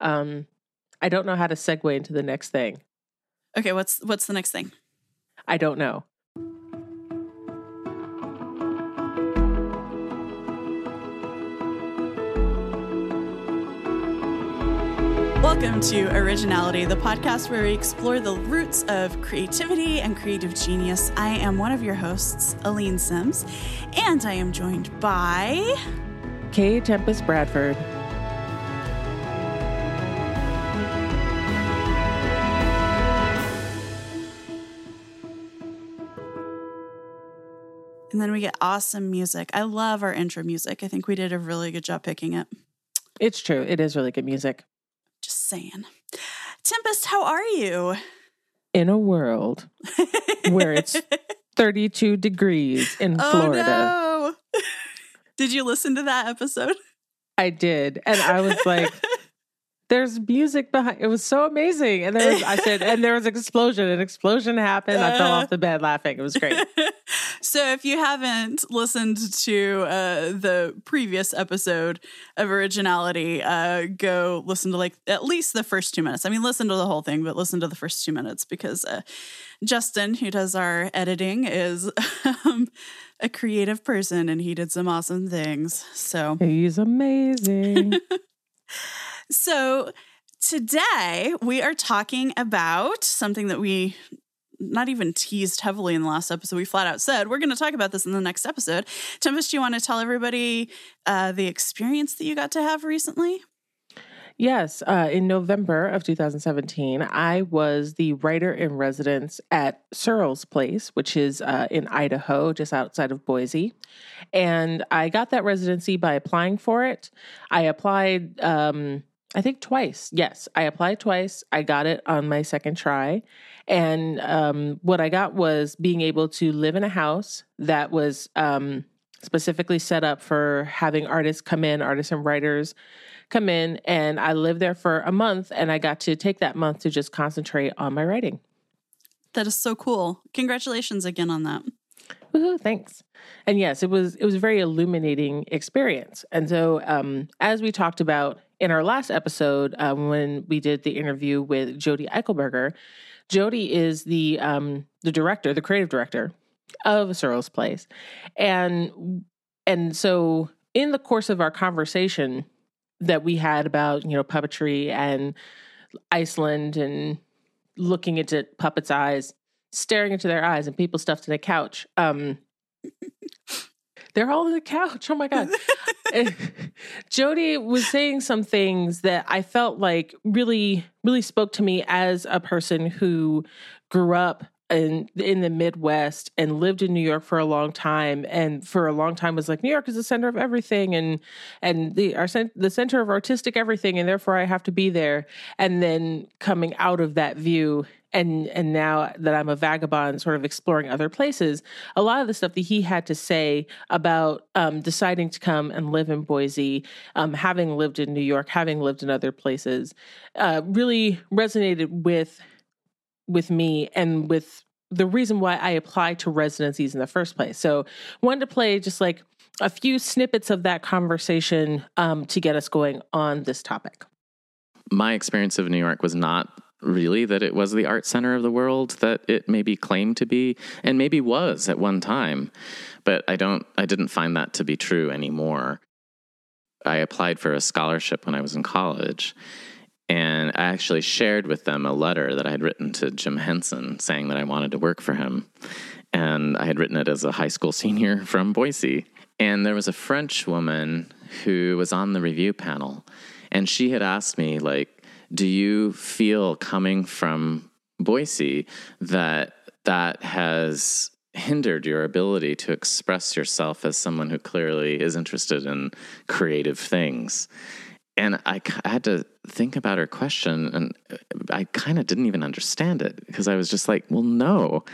Um, I don't know how to segue into the next thing. Okay, what's what's the next thing? I don't know. Welcome to Originality, the podcast where we explore the roots of creativity and creative genius. I am one of your hosts, Aline Sims, and I am joined by K. Tempest Bradford. And then we get awesome music. I love our intro music. I think we did a really good job picking it. It's true. It is really good music. Just saying. Tempest, how are you? In a world where it's 32 degrees in oh, Florida. Oh, no. did you listen to that episode? I did. And I was like, there's music behind it was so amazing. And there was I said, and there was an explosion. An explosion happened. I fell off the bed laughing. It was great. So if you haven't listened to uh, the previous episode of originality uh, go listen to like at least the first two minutes i mean listen to the whole thing but listen to the first two minutes because uh, justin who does our editing is um, a creative person and he did some awesome things so He's amazing. so today we are talking about something that we not even teased heavily in the last episode. We flat out said we're going to talk about this in the next episode. Tempest, do you want to tell everybody uh, the experience that you got to have recently? Yes, uh, in November of 2017, I was the writer in residence at Surel's Place, which is uh, in Idaho, just outside of Boise. And I got that residency by applying for it. I applied, um, I think, twice. Yes, I applied twice. I got it on my second try. And um, what I got was being able to live in a house that was um, specifically set up for having artists come in, artists and writers come in and I lived there for a month and I got to take that month to just concentrate on my writing. That is so cool. Congratulations again on that. Woohoo, thanks. And yes, it was it was a very illuminating experience. And so um, as we talked about in our last episode um, when we did the interview with Jodi Eichelberger, Jodi is the um, the director, the creative director of Surel's Place. And and so in the course of our conversation, that we had about you know puppetry and Iceland and looking into puppets' eyes, staring into their eyes, and people stuffed in a couch. Um, they're all on the couch. Oh my god! Jodi was saying some things that I felt like really, really spoke to me as a person who grew up in in the Midwest and lived in New York for a long time, and for a long time was like New York is the center of everything, and and the our the center of artistic everything, and therefore I have to be there. And then coming out of that view, and and now that I'm a vagabond, sort of exploring other places, a lot of the stuff that he had to say about um, deciding to come and live in Boise, um, having lived in New York, having lived in other places, uh, really resonated with with me and with the reason why I applied to residencies in the first place. So, wanted to play just like a few snippets of that conversation um, to get us going on this topic. My experience of New York was not really that it was the art center of the world that it maybe claimed to be and maybe was at one time but i don't i didn't find that to be true anymore i applied for a scholarship when i was in college and I actually shared with them a letter that I had written to Jim Henson saying that I wanted to work for him. And I had written it as a high school senior from Boise. And there was a French woman who was on the review panel. And she had asked me, like, do you feel coming from Boise that that has hindered your ability to express yourself as someone who clearly is interested in creative things? and I, I, had to think about her question and i kind of didn't even understand it because i was just like well no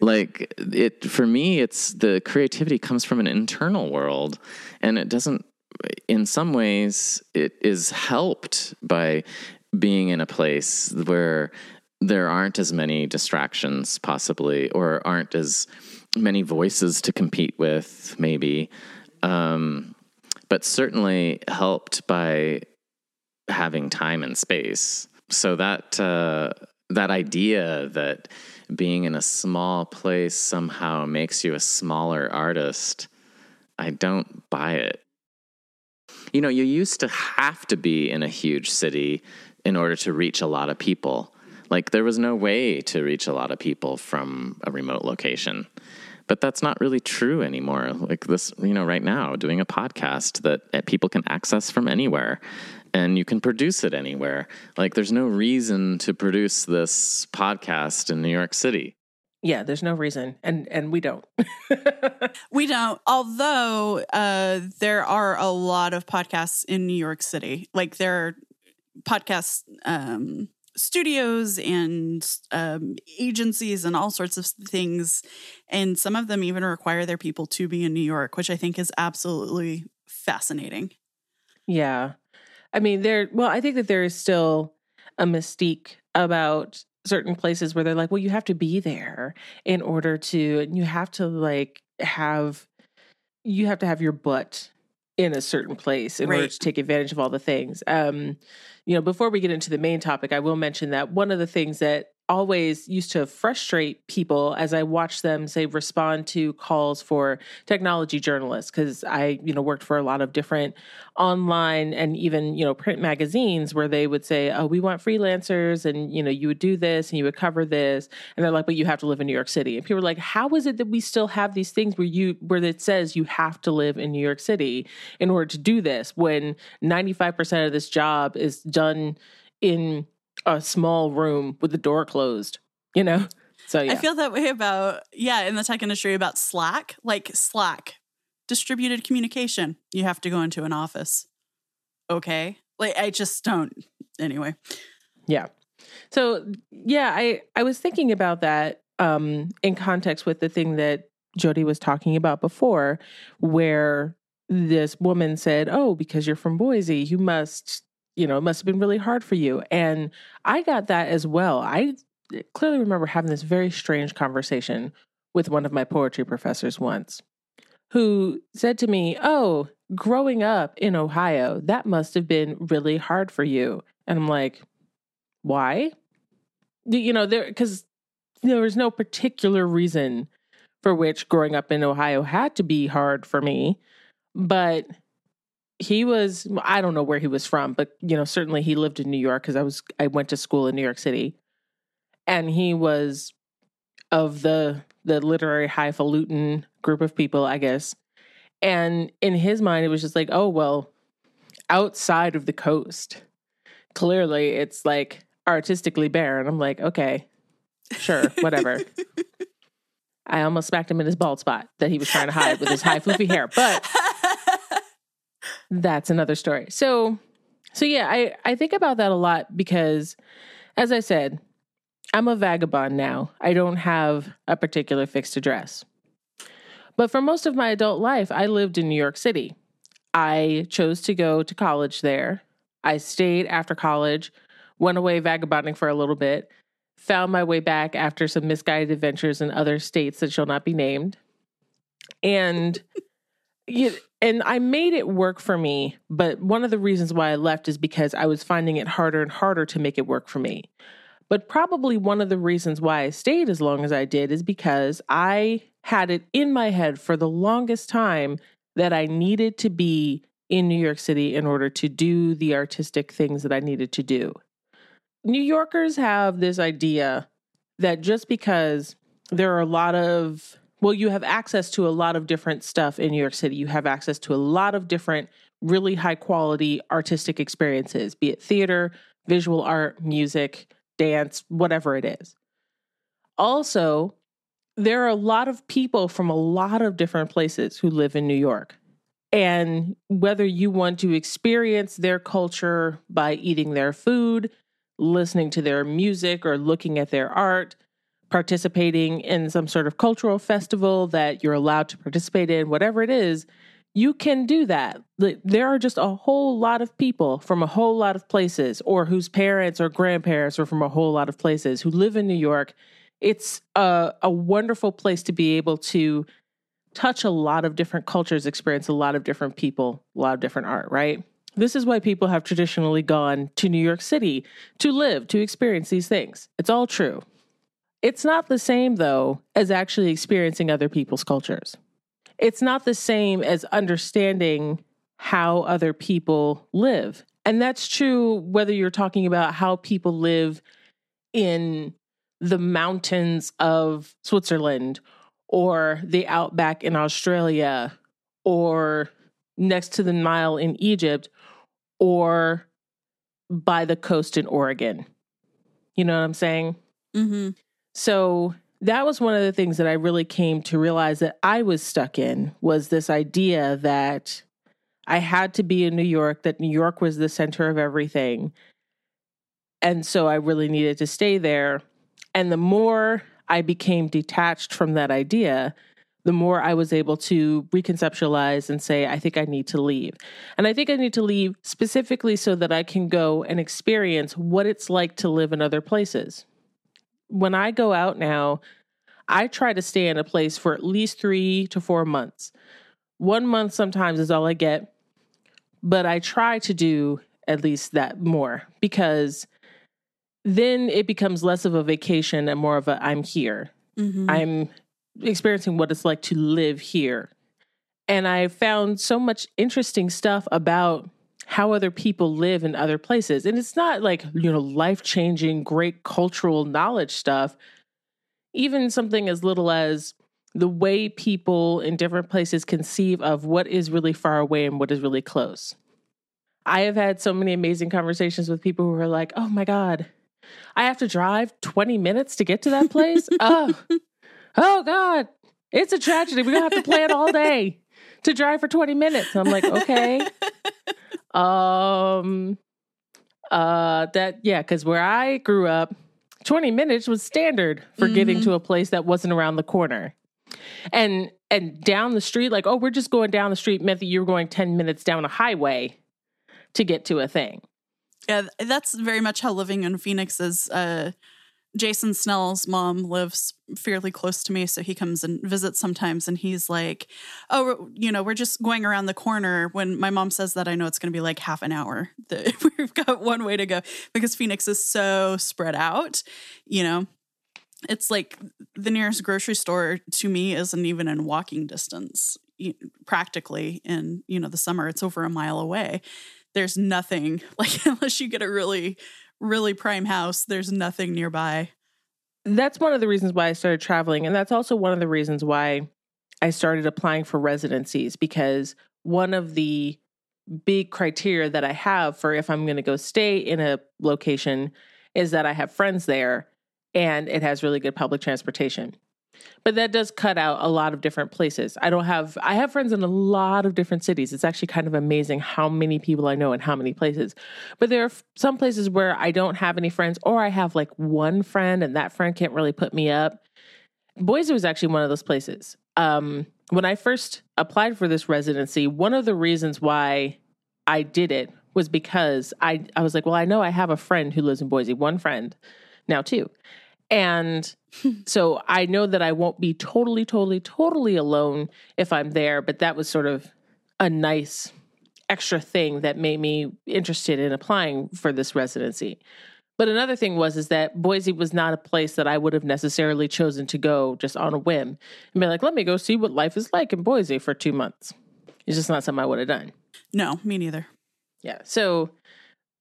like it for me it's the creativity comes from an internal world and it doesn't in some ways it is helped by being in a place where there aren't as many distractions possibly or aren't as many voices to compete with maybe um, but certainly helped by having time and space. So that uh, that idea that being in a small place somehow makes you a smaller artist, I don't buy it. You know, you used to have to be in a huge city in order to reach a lot of people. Like there was no way to reach a lot of people from a remote location. But that's not really true anymore. Like this, you know, right now, doing a podcast that eh, people can access from anywhere and you can produce it anywhere. Like there's no reason to produce this podcast in New York City. Yeah, there's no reason, and and we don't. we don't. Although uh, there are a lot of podcasts in New York City, like there are podcast um, studios and um, agencies and all sorts of things, and some of them even require their people to be in New York, which I think is absolutely fascinating. Yeah, I mean, there. Well, I think that there is still a mystique about certain places where they're like, well, you have to be there in order to, and you have to like have, you have to have your butt in a certain place in right. order to take advantage of all the things. Um, you know, before we get into the main topic, I will mention that one of the things that always used to frustrate people as I watched them say respond to calls for technology journalists because I you know worked for a lot of different online and even you know print magazines where they would say oh we want freelancers and you know you would do this and you would cover this. And they're like but you have to live in New York City. And people are like how is it that we still have these things where you where it says you have to live in New York City in order to do this when 95% of this job is done in a small room with the door closed, you know? So yeah. I feel that way about, yeah, in the tech industry about Slack, like Slack, distributed communication. You have to go into an office. Okay. Like I just don't. Anyway. Yeah. So yeah, I I was thinking about that um in context with the thing that Jodi was talking about before where this woman said, "Oh, because you're from Boise, you must you know, it must have been really hard for you. And I got that as well. I clearly remember having this very strange conversation with one of my poetry professors once who said to me, Oh, growing up in Ohio, that must have been really hard for you. And I'm like, Why? You know, there, because there was no particular reason for which growing up in Ohio had to be hard for me. But he was I don't know where he was from, but you know, certainly he lived in New York because I was I went to school in New York City. And he was of the the literary highfalutin group of people, I guess. And in his mind it was just like, oh well, outside of the coast, clearly it's like artistically bare. And I'm like, okay, sure, whatever. I almost smacked him in his bald spot that he was trying to hide with his high floofy hair. But that's another story. So, so yeah, I I think about that a lot because, as I said, I'm a vagabond now. I don't have a particular fixed address. But for most of my adult life, I lived in New York City. I chose to go to college there. I stayed after college, went away vagabonding for a little bit, found my way back after some misguided adventures in other states that shall not be named. And you, and I made it work for me, but one of the reasons why I left is because I was finding it harder and harder to make it work for me. But probably one of the reasons why I stayed as long as I did is because I had it in my head for the longest time that I needed to be in New York City in order to do the artistic things that I needed to do. New Yorkers have this idea that just because there are a lot of well, you have access to a lot of different stuff in New York City. You have access to a lot of different, really high quality artistic experiences, be it theater, visual art, music, dance, whatever it is. Also, there are a lot of people from a lot of different places who live in New York. And whether you want to experience their culture by eating their food, listening to their music, or looking at their art, participating in some sort of cultural festival that you're allowed to participate in, whatever it is, you can do that. There are just a whole lot of people from a whole lot of places, or whose parents or grandparents are from a whole lot of places who live in New York. It's a, a wonderful place to be able to touch a lot of different cultures, experience a lot of different people, a lot of different art, right? This is why people have traditionally gone to New York City to live, to experience these things. It's all true. It's not the same, though, as actually experiencing other people's cultures. It's not the same as understanding how other people live. And that's true whether you're talking about how people live in the mountains of Switzerland or the outback in Australia or next to the Nile in Egypt or by the coast in Oregon. You know what I'm saying? Mm-hmm. So that was one of the things that I really came to realize that I was stuck in was this idea that I had to be in New York, that New York was the center of everything. And so I really needed to stay there. And the more I became detached from that idea, the more I was able to reconceptualize and say, I think I need to leave. And I think I need to leave specifically so that I can go and experience what it's like to live in other places. When I go out now, I try to stay in a place for at least three to four months. One month sometimes is all I get, but I try to do at least that more because then it becomes less of a vacation and more of a I'm here. Mm-hmm. I'm experiencing what it's like to live here. And I found so much interesting stuff about how other people live in other places. And it's not like, you know, life changing, great cultural knowledge stuff. Even something as little as the way people in different places conceive of what is really far away and what is really close. I have had so many amazing conversations with people who are like, oh my God, I have to drive 20 minutes to get to that place. oh, oh God, it's a tragedy. We're going to have to plan all day to drive for 20 minutes. I'm like, okay. Um, uh, that, yeah, because where I grew up, 20 minutes was standard for getting Mhm. to a place that wasn't around the corner. And, and down the street, like, oh, we're just going down the street meant that you were going 10 minutes down a highway to get to a thing. Yeah, that's very much how living in Phoenix is. Uh, Jason Snell's mom lives fairly close to me, so he comes and visits sometimes, and he's like, "Oh, you know, we're just going around the corner." When my mom says that, I know it's going to be like half an hour. That we've got one way to go because Phoenix is so spread out. You know, it's like the nearest grocery store to me isn't even in walking distance. Practically, in you know the summer, it's over a mile away there's nothing like unless you get a really really prime house there's nothing nearby that's one of the reasons why I started traveling. And that's also one of the reasons why I started applying for residencies because one of the big criteria that I have for if I'm going to go stay in a location is that I have friends there and it has really good public transportation. But that does cut out a lot of different places. I don't have, I have friends in a lot of different cities. It's actually kind of amazing how many people I know in how many places. But there are some places where I don't have any friends, or I have like one friend and that friend can't really put me up. Boise was actually one of those places. Um, when I first applied for this residency, one of the reasons why I did it was because I, I was like, well, I know I have a friend who lives in Boise, one friend, now two. And so I know that I won't be totally, totally, totally alone if I'm there. But that was sort of a nice extra thing that made me interested in applying for this residency. But another thing was is that Boise was not a place that I would have necessarily chosen to go just on a whim and be like, let me go see what life is like in Boise for two months. It's just not something I would have done. no me neither Yeah. So,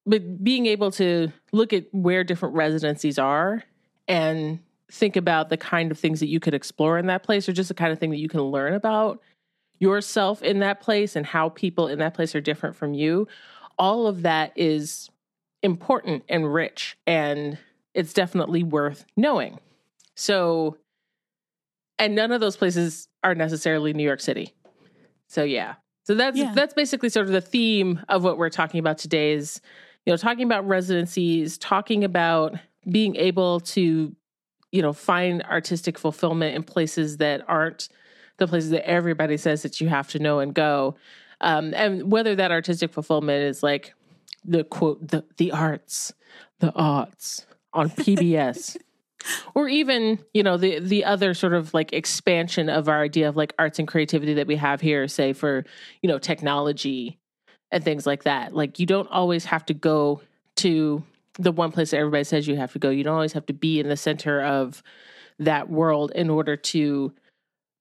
but being able to look at where different residencies are and think about the kind of things that you could explore in that place or just the kind of thing that you can learn about yourself in that place and how people in that place are different from you, all of that is important and rich and it's definitely worth knowing. So, and none of those places are necessarily New York City. So, yeah. So that's Yeah. that's basically sort of the theme of what we're talking about today is you know talking about residencies, talking about being able to you know find artistic fulfillment in places that aren't the places that everybody says that you have to know and go. Um, and whether that artistic fulfillment is like the quote the the arts, the arts on PBS. or even you know the the other sort of like expansion of our idea of like arts and creativity that we have here say for you know technology and things like that. Like you don't always have to go to the one place that everybody says you have to go. You don't always have to be in the center of that world in order to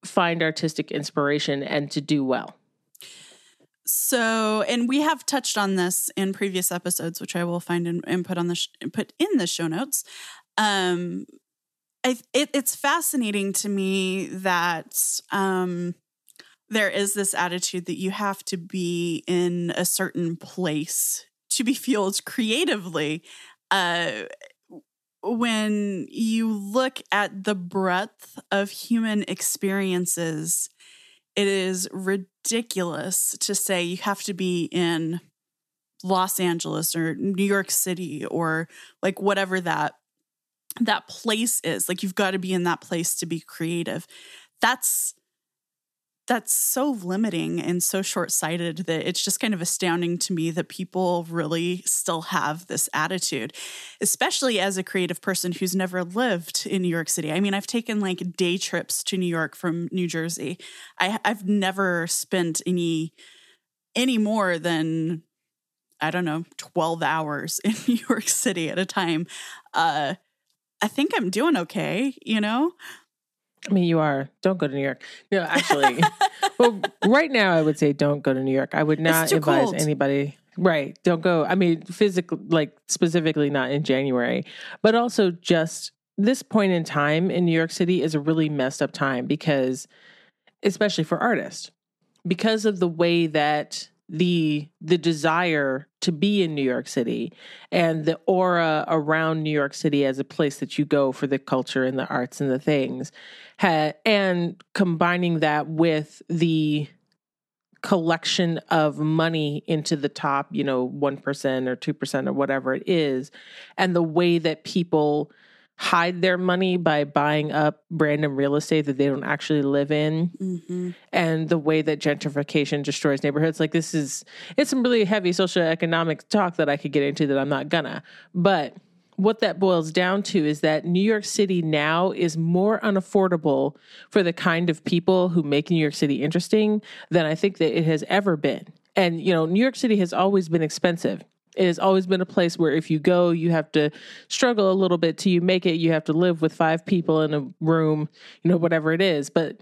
find artistic inspiration and to do well. So, and we have touched on this in previous episodes, which I will find and, put on the sh- put in the show notes. Um, I, it, it's fascinating to me that um, there is this attitude that you have to be in a certain place to be fueled creatively. Uh, when you look at the breadth of human experiences, it is ridiculous to say you have to be in Los Angeles or New York City or like whatever that that place is. Like you've got to be in that place to be creative. That's that's so limiting and so short-sighted that it's just kind of astounding to me that people really still have this attitude especially as a creative person who's never lived in new york city. I mean i've taken like day trips to new york from new jersey. I, i've never spent any any more than i don't know 12 hours in new york city at a time. Uh i think i'm doing okay you know I mean, you are. Don't go to New York. No, actually, well, right now I would say don't go to New York. I would not advise cold. anybody. Right, don't go. I mean, physically, like specifically, not in January, but also just this point in time in New York City is a really messed up time because, especially for artists, because of the way that the the desire to be in New York City and the aura around New York City as a place that you go for the culture and the arts and the things ha- and combining that with the collection of money into the top, you know, 1% or 2% or whatever it is and the way that people hide their money by buying up random real estate that they don't actually live in mm-hmm. and the way that gentrification destroys neighborhoods like this is it's some really heavy social economic talk that i could get into that i'm not gonna but what that boils down to is that New York City now is more unaffordable for the kind of people who make New York City interesting than I think that it has ever been. And, you know, New York City has always been expensive. It has always been a place where if you go, you have to struggle a little bit till you make it. You have to live with five people in a room, you know, whatever it is. But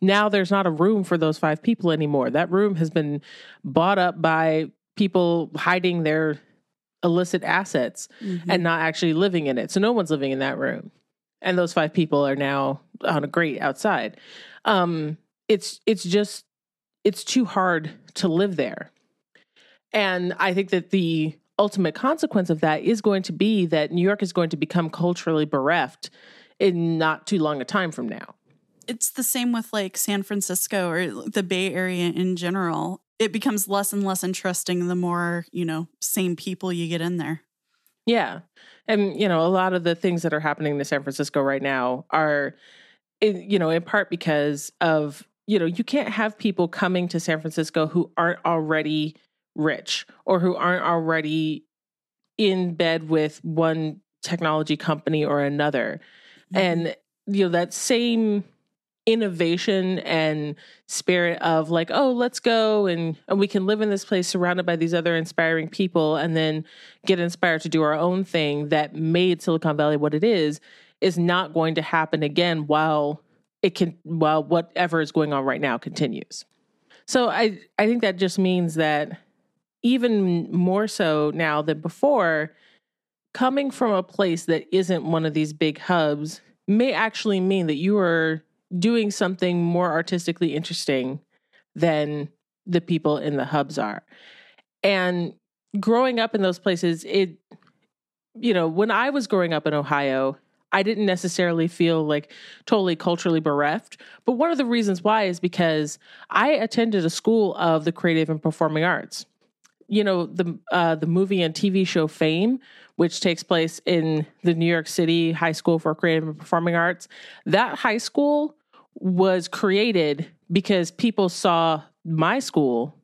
now there's not a room for those five people anymore. That room has been bought up by people hiding their illicit assets mm-hmm. and not actually living in it. So no one's living in that room. And those five people are now on a grate outside. Um, it's it's just it's too hard to live there. And I think that the ultimate consequence of that is going to be that New York is going to become culturally bereft in not too long a time from now. It's the same with like San Francisco or the Bay Area in general. It becomes less and less interesting the more, you know, same people you get in there. Yeah. And, you know, a lot of the things that are happening to San Francisco right now are, you know, in part because of, you know, you can't have people coming to San Francisco who aren't already rich or who aren't already in bed with one technology company or another. Mm-hmm. And you know that same innovation and spirit of like oh let's go and and we can live in this place surrounded by these other inspiring people and then get inspired to do our own thing that made Silicon Valley what it is is not going to happen again while it can while whatever is going on right now continues. So I I think that just means that even more so now than before, coming from a place that isn't one of these big hubs may actually mean that you are doing something more artistically interesting than the people in the hubs are. And growing up in those places, it, you know, when I was growing up in Ohio, I didn't necessarily feel like totally culturally bereft. But one of the reasons why is because I attended a school of the creative and performing arts you know the uh, the movie and TV show Fame, which takes place in the New York City High School for Creative and Performing Arts. That high school was created because people saw my school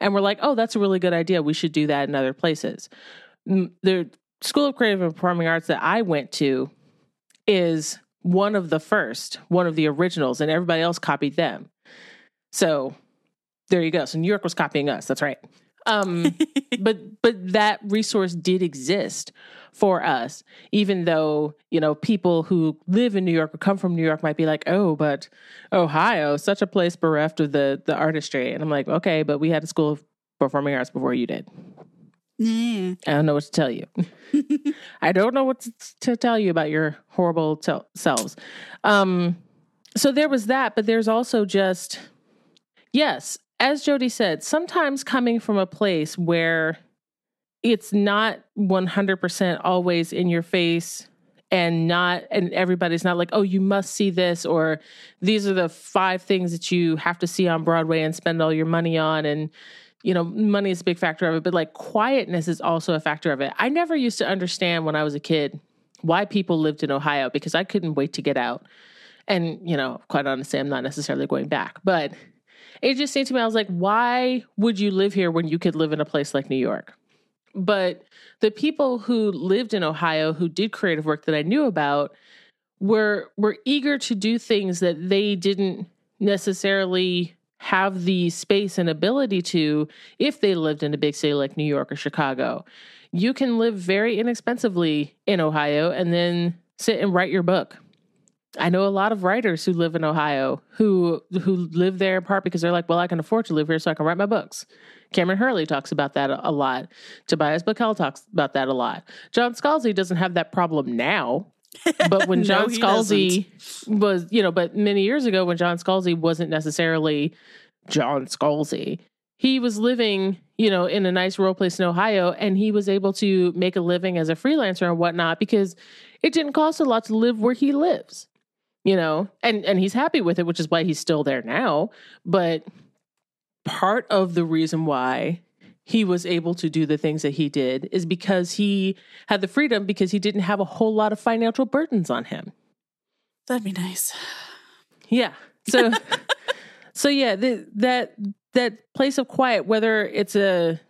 and were like, "Oh, that's a really good idea. We should do that in other places." The School of Creative and Performing Arts that I went to is one of the first, one of the originals, and everybody else copied them. So there you go. So New York was copying us. That's right. Um, but but that resource did exist for us, even though you know people who live in New York or come from New York might be like, "Oh, but Ohio, such a place bereft of the the artistry," and I'm like, "Okay, but we had a school of performing arts before you did." Yeah. I don't know what to tell you. I don't know what to, to tell you about your horrible tel- selves. Um, so there was that, but there's also just, yes, as Jodi said, sometimes coming from a place where it's not 100% always in your face and not and everybody's not like oh you must see this or these are the five things that you have to see on broadway and spend all your money on and you know money is a big factor of it but like quietness is also a factor of it. I never used to understand when i was a kid why people lived in ohio because i couldn't wait to get out. And you know quite honestly i'm not necessarily going back but it just seemed to me i was like why would you live here when you could live in a place like new york but the people who lived in Ohio who did creative work that I knew about were were eager to do things that they didn't necessarily have the space and ability to if they lived in a big city like New York or Chicago. You can live very inexpensively in Ohio and then sit and write your book. I know a lot of writers who live in Ohio who who live there in part because they're like, well, I can afford to live here so I can write my books. Kameron Hurley talks about that a lot. Tobias Buckell talks about that a lot. John Scalzi doesn't have that problem now. But when John Scalzi was, you know, but many years ago when John Scalzi wasn't necessarily John Scalzi, he was living, you know, in a nice rural place in Ohio and he was able to make a living as a freelancer and whatnot because it didn't cost a lot to live where he lives. You know, and and he's happy with it, which is why he's still there now. But part of the reason why he was able to do the things that he did is because he had the freedom because he didn't have a whole lot of financial burdens on him. That'd be nice. Yeah. So so yeah, the, that that place of quiet whether it's a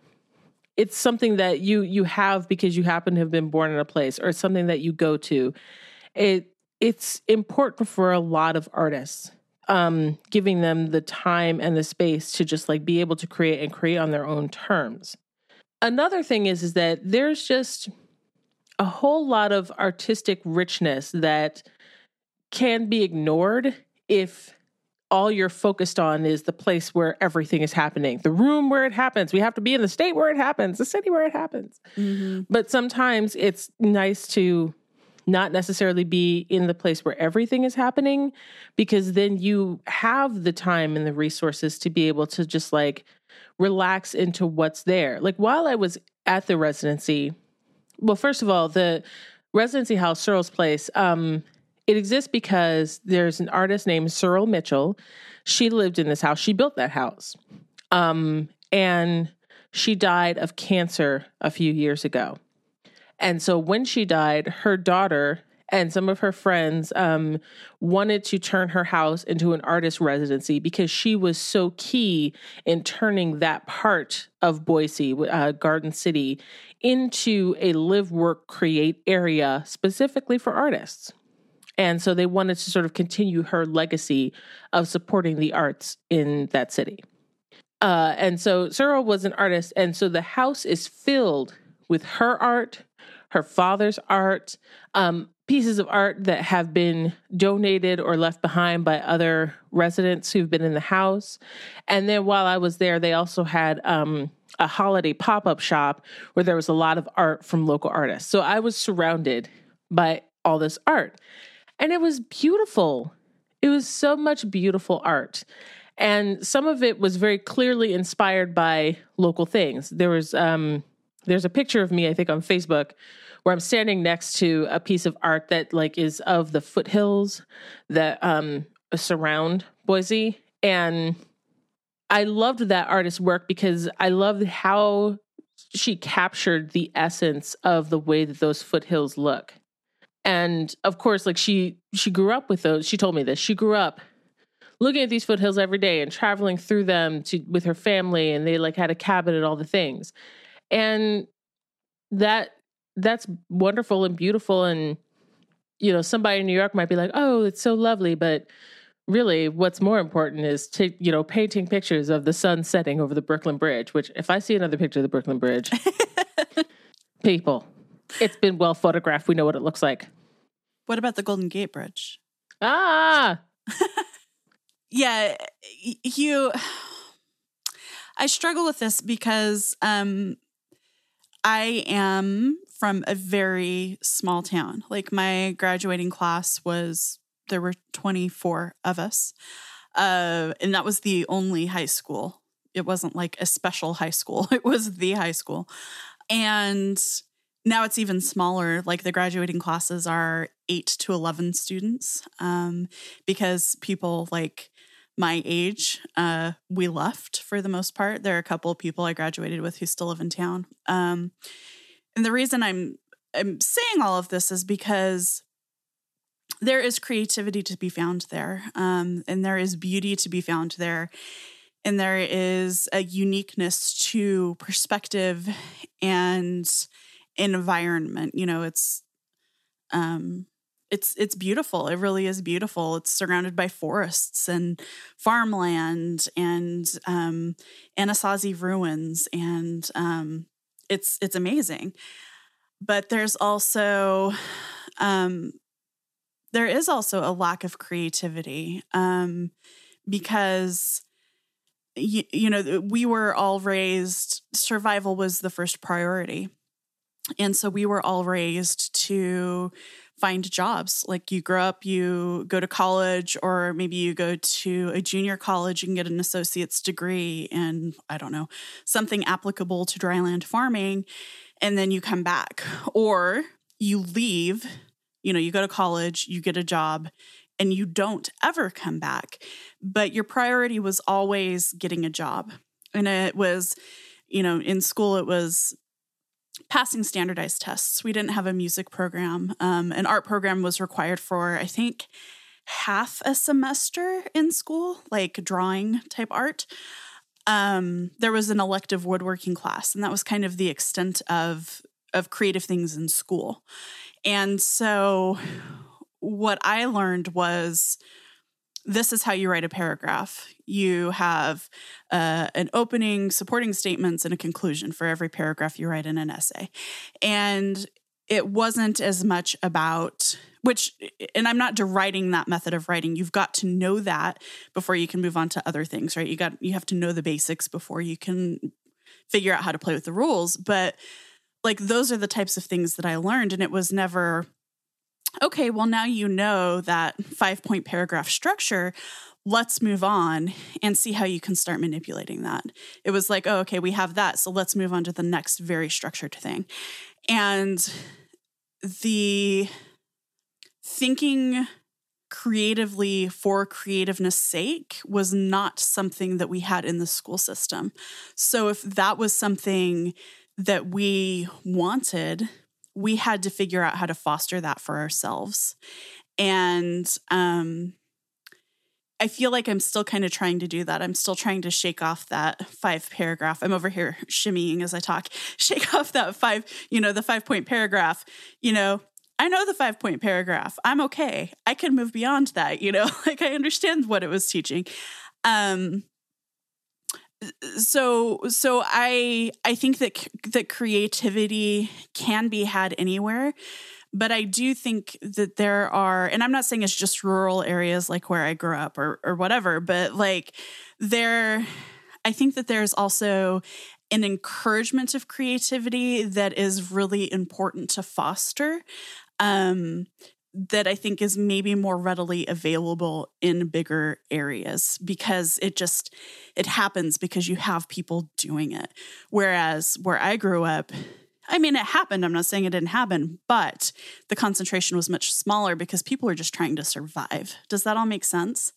it's something that you you have because you happen to have been born in a place or it's something that you go to. It it's important for a lot of artists um, giving them the time and the space to just like be able to create and create on their own terms. Another thing is is that there's just a whole lot of artistic richness that can be ignored if all you're focused on is the place where everything is happening, the room where it happens. We have to be in the state where it happens, the city where it happens. Mm-hmm. But sometimes it's nice to not necessarily be in the place where everything is happening because then you have the time and the resources to be able to just like relax into what's there. Like while I was at the residency, well, first of all, the residency house, Surel's Place, um, it exists because there's an artist named Surel Mitchell. She lived in this house. She built that house. Um, and she died of cancer a few years ago. And so when she died, her daughter and some of her friends um, wanted to turn her house into an artist residency because she was so key in turning that part of Boise, uh, Garden City, into a live, work, create area specifically for artists. And so they wanted to sort of continue her legacy of supporting the arts in that city. Uh, and so Surel was an artist. And so the house is filled with her art, her father's art, um, pieces of art that have been donated or left behind by other residents who've been in the house. And then while I was there, they also had um, a holiday pop up shop where there was a lot of art from local artists. So I was surrounded by all this art. And it was beautiful. It was so much beautiful art. And some of it was very clearly inspired by local things. There was um, there's a picture of me, I think, on Facebook where I'm standing next to a piece of art that like is of the foothills that um, surround Boise. And I loved that artist's work because I loved how she captured the essence of the way that those foothills look. And of course, like she she grew up with those. She told me this. She grew up looking at these foothills every day and traveling through them to with her family and they like had a cabin and all the things. And that that's wonderful and beautiful and you know somebody in New York might be like, "Oh, it's so lovely," but really what's more important is to you know painting pictures of the sun setting over the brooklyn bridge which if i see another picture of the brooklyn bridge people it's been well photographed we know what it looks like What about the Golden Gate Bridge? ah Yeah, you. I struggle with this because um, I am from a very small town. Like my graduating class was there were 24 of us. Uh, and that was the only high school. It wasn't like a special high school. It was the high school. And now it's even smaller. Like the graduating classes are 8 to 11 students. Um, because people like my age, uh, we left for the most part. There are a couple of people I graduated with who still live in town. Um, and the reason I'm I'm saying all of this is because there is creativity to be found there, um, and there is beauty to be found there, and there is a uniqueness to perspective and environment. You know, it's um, it's it's beautiful. It really is beautiful. It's surrounded by forests and farmland and um, Anasazi ruins, and um, it's it's amazing. But there's also um, there is also a lack of creativity um, because you, you know we were all raised survival was the first priority and so we were all raised to find jobs. Like you grow up you go to college or maybe you go to a junior college and get an associate's degree in i don't know something applicable to dryland farming and then you come back. Or you leave you know you go to college you get a job and you don't ever come back. But your priority was always getting a job. And it was you know in school it was passing standardized tests. We didn't have a music program. Um, an art program was required for i think half a semester in school like drawing type art. Um, there was an elective woodworking class and that was kind of the extent of of creative things in school. And so what I learned was this is how you write a paragraph. You have uh, an opening, supporting statements, and a conclusion for every paragraph you write in an essay. And it wasn't as much about which and i'm not deriding that method of writing. You've got to know that before you can move on to other things right? You got you have to know the basics before you can figure out how to play with the rules. But like those are the types of things that i learned and it was never okay well now you know that five point paragraph structure let's move on and see how you can start manipulating that it was like oh okay we have that so let's move on to the next very structured thing and the thinking creatively for creativeness sake was not something that we had in the school system. So if that was something that we wanted, we had to figure out how to foster that for ourselves. And um I feel like I'm still kind of trying to do that. I'm still trying to shake off that five paragraph. I'm over here shimmying as I talk. Shake off that five, you know, the five point paragraph. You know, I know the five point paragraph. I'm okay. I can move beyond that, you know, like I understand what it was teaching. Um so so I I think that that creativity can be had anywhere but I do think that there are, and I'm not saying it's just rural areas like where I grew up or or whatever, but like there, I think that there's also an encouragement of creativity that is really important to foster. Um, that I think is maybe more readily available in bigger areas because it just it happens because you have people doing it. Whereas where I grew up, I mean, it happened. I'm not saying it didn't happen, but the concentration was much smaller because people were just trying to survive. Does that all make sense?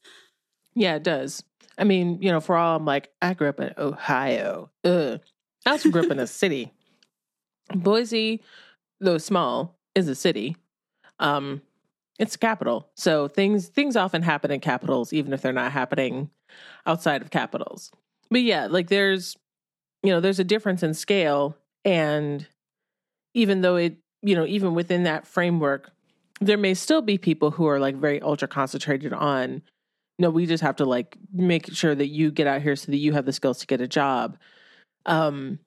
Yeah, it does. I mean, you know, for all I'm like, I grew up in Ohio. Ugh. I also grew up in a city. Boise, though small, is a city. Um, it's a capital. So things things often happen in capitals, even if they're not happening outside of capitals. But yeah, like there's you know, there's a difference in scale and even though it, you know, even within that framework, there may still be people who are like very ultra concentrated on no, we just have to like make sure that you get out here so that you have the skills to get a job. Um,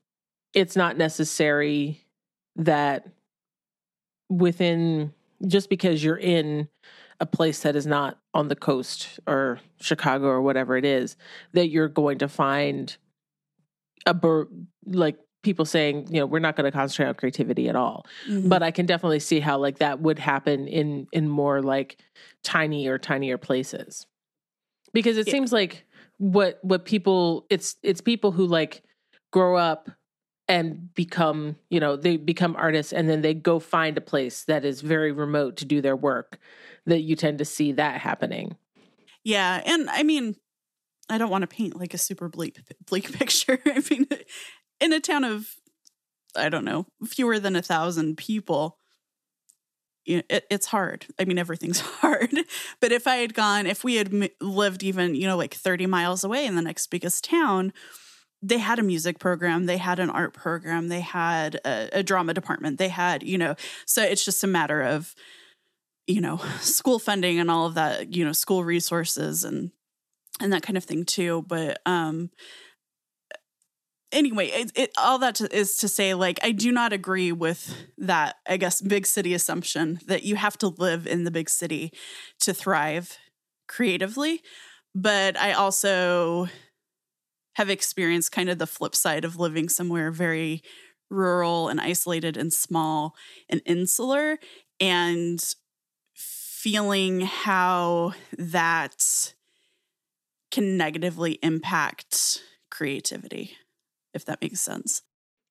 it's not necessary that within just because you're in a place that is not on the coast or Chicago or whatever it is, that you're going to find a bur- like people saying, you know, we're not going to concentrate on creativity at all. Mhm. But I can definitely see how like that would happen in in more like tiny or tinier places. Because it Yeah. seems like what what people it's it's people who like grow up and become, you know, they become artists and then they go find a place that is very remote to do their work that you tend to see that happening. Yeah, and I mean, I don't want to paint like a super bleak bleak picture. I mean, in a town of I don't know fewer than a thousand people, you know, it, it's hard. I mean, everything's hard. But if I had gone, if we had m- lived even you know like thirty miles away in the next biggest town. They had a music program, they had an art program, they had a, a drama department, they had, you know, so it's just a matter of, you know, school funding and all of that, you know, school resources and and that kind of thing too. But um anyway, it, it all that to, is to say like I do not agree with that I guess big city assumption that you have to live in the big city to thrive creatively. But I also have experienced kind of the flip side of living somewhere very rural and isolated and small and insular and feeling how that can negatively impact creativity, if that makes sense.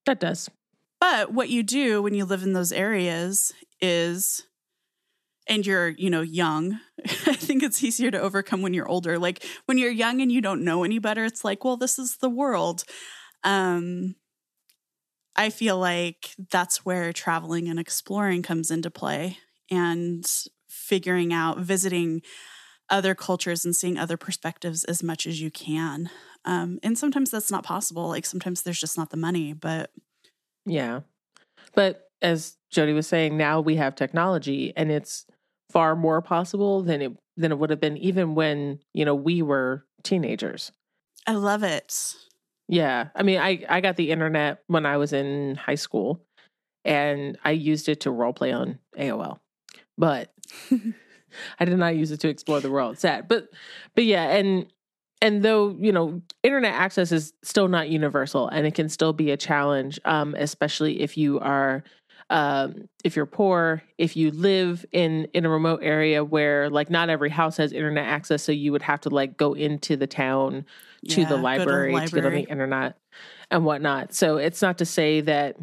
That does. But what you do when you live in those areas is, and you're, you know, young, I think it's easier to overcome when you're older. Like when you're young and you don't know any better, it's like, well, this is the world. Um, I feel like that's where traveling and exploring comes into play and figuring out, visiting other cultures and seeing other perspectives as much as you can. Um, and sometimes that's not possible. Like sometimes there's just not the money, but Yeah. But as Jodi was saying, now we have technology and it's far more possible than it than it would have been even when, you know, we were teenagers. I love it. Yeah. I mean, I I got the internet when I was in high school and I used it to role play on AOL. But I did not use it to explore the world. Sad. But but yeah, and and though, you know, internet access is still not universal and it can still be a challenge, um, especially if you are um if you're poor, if you live in in a remote area where like not every house has internet access, so you would have to like go into the town to Yeah, the go library to, get on the internet and whatnot. So it's not to say that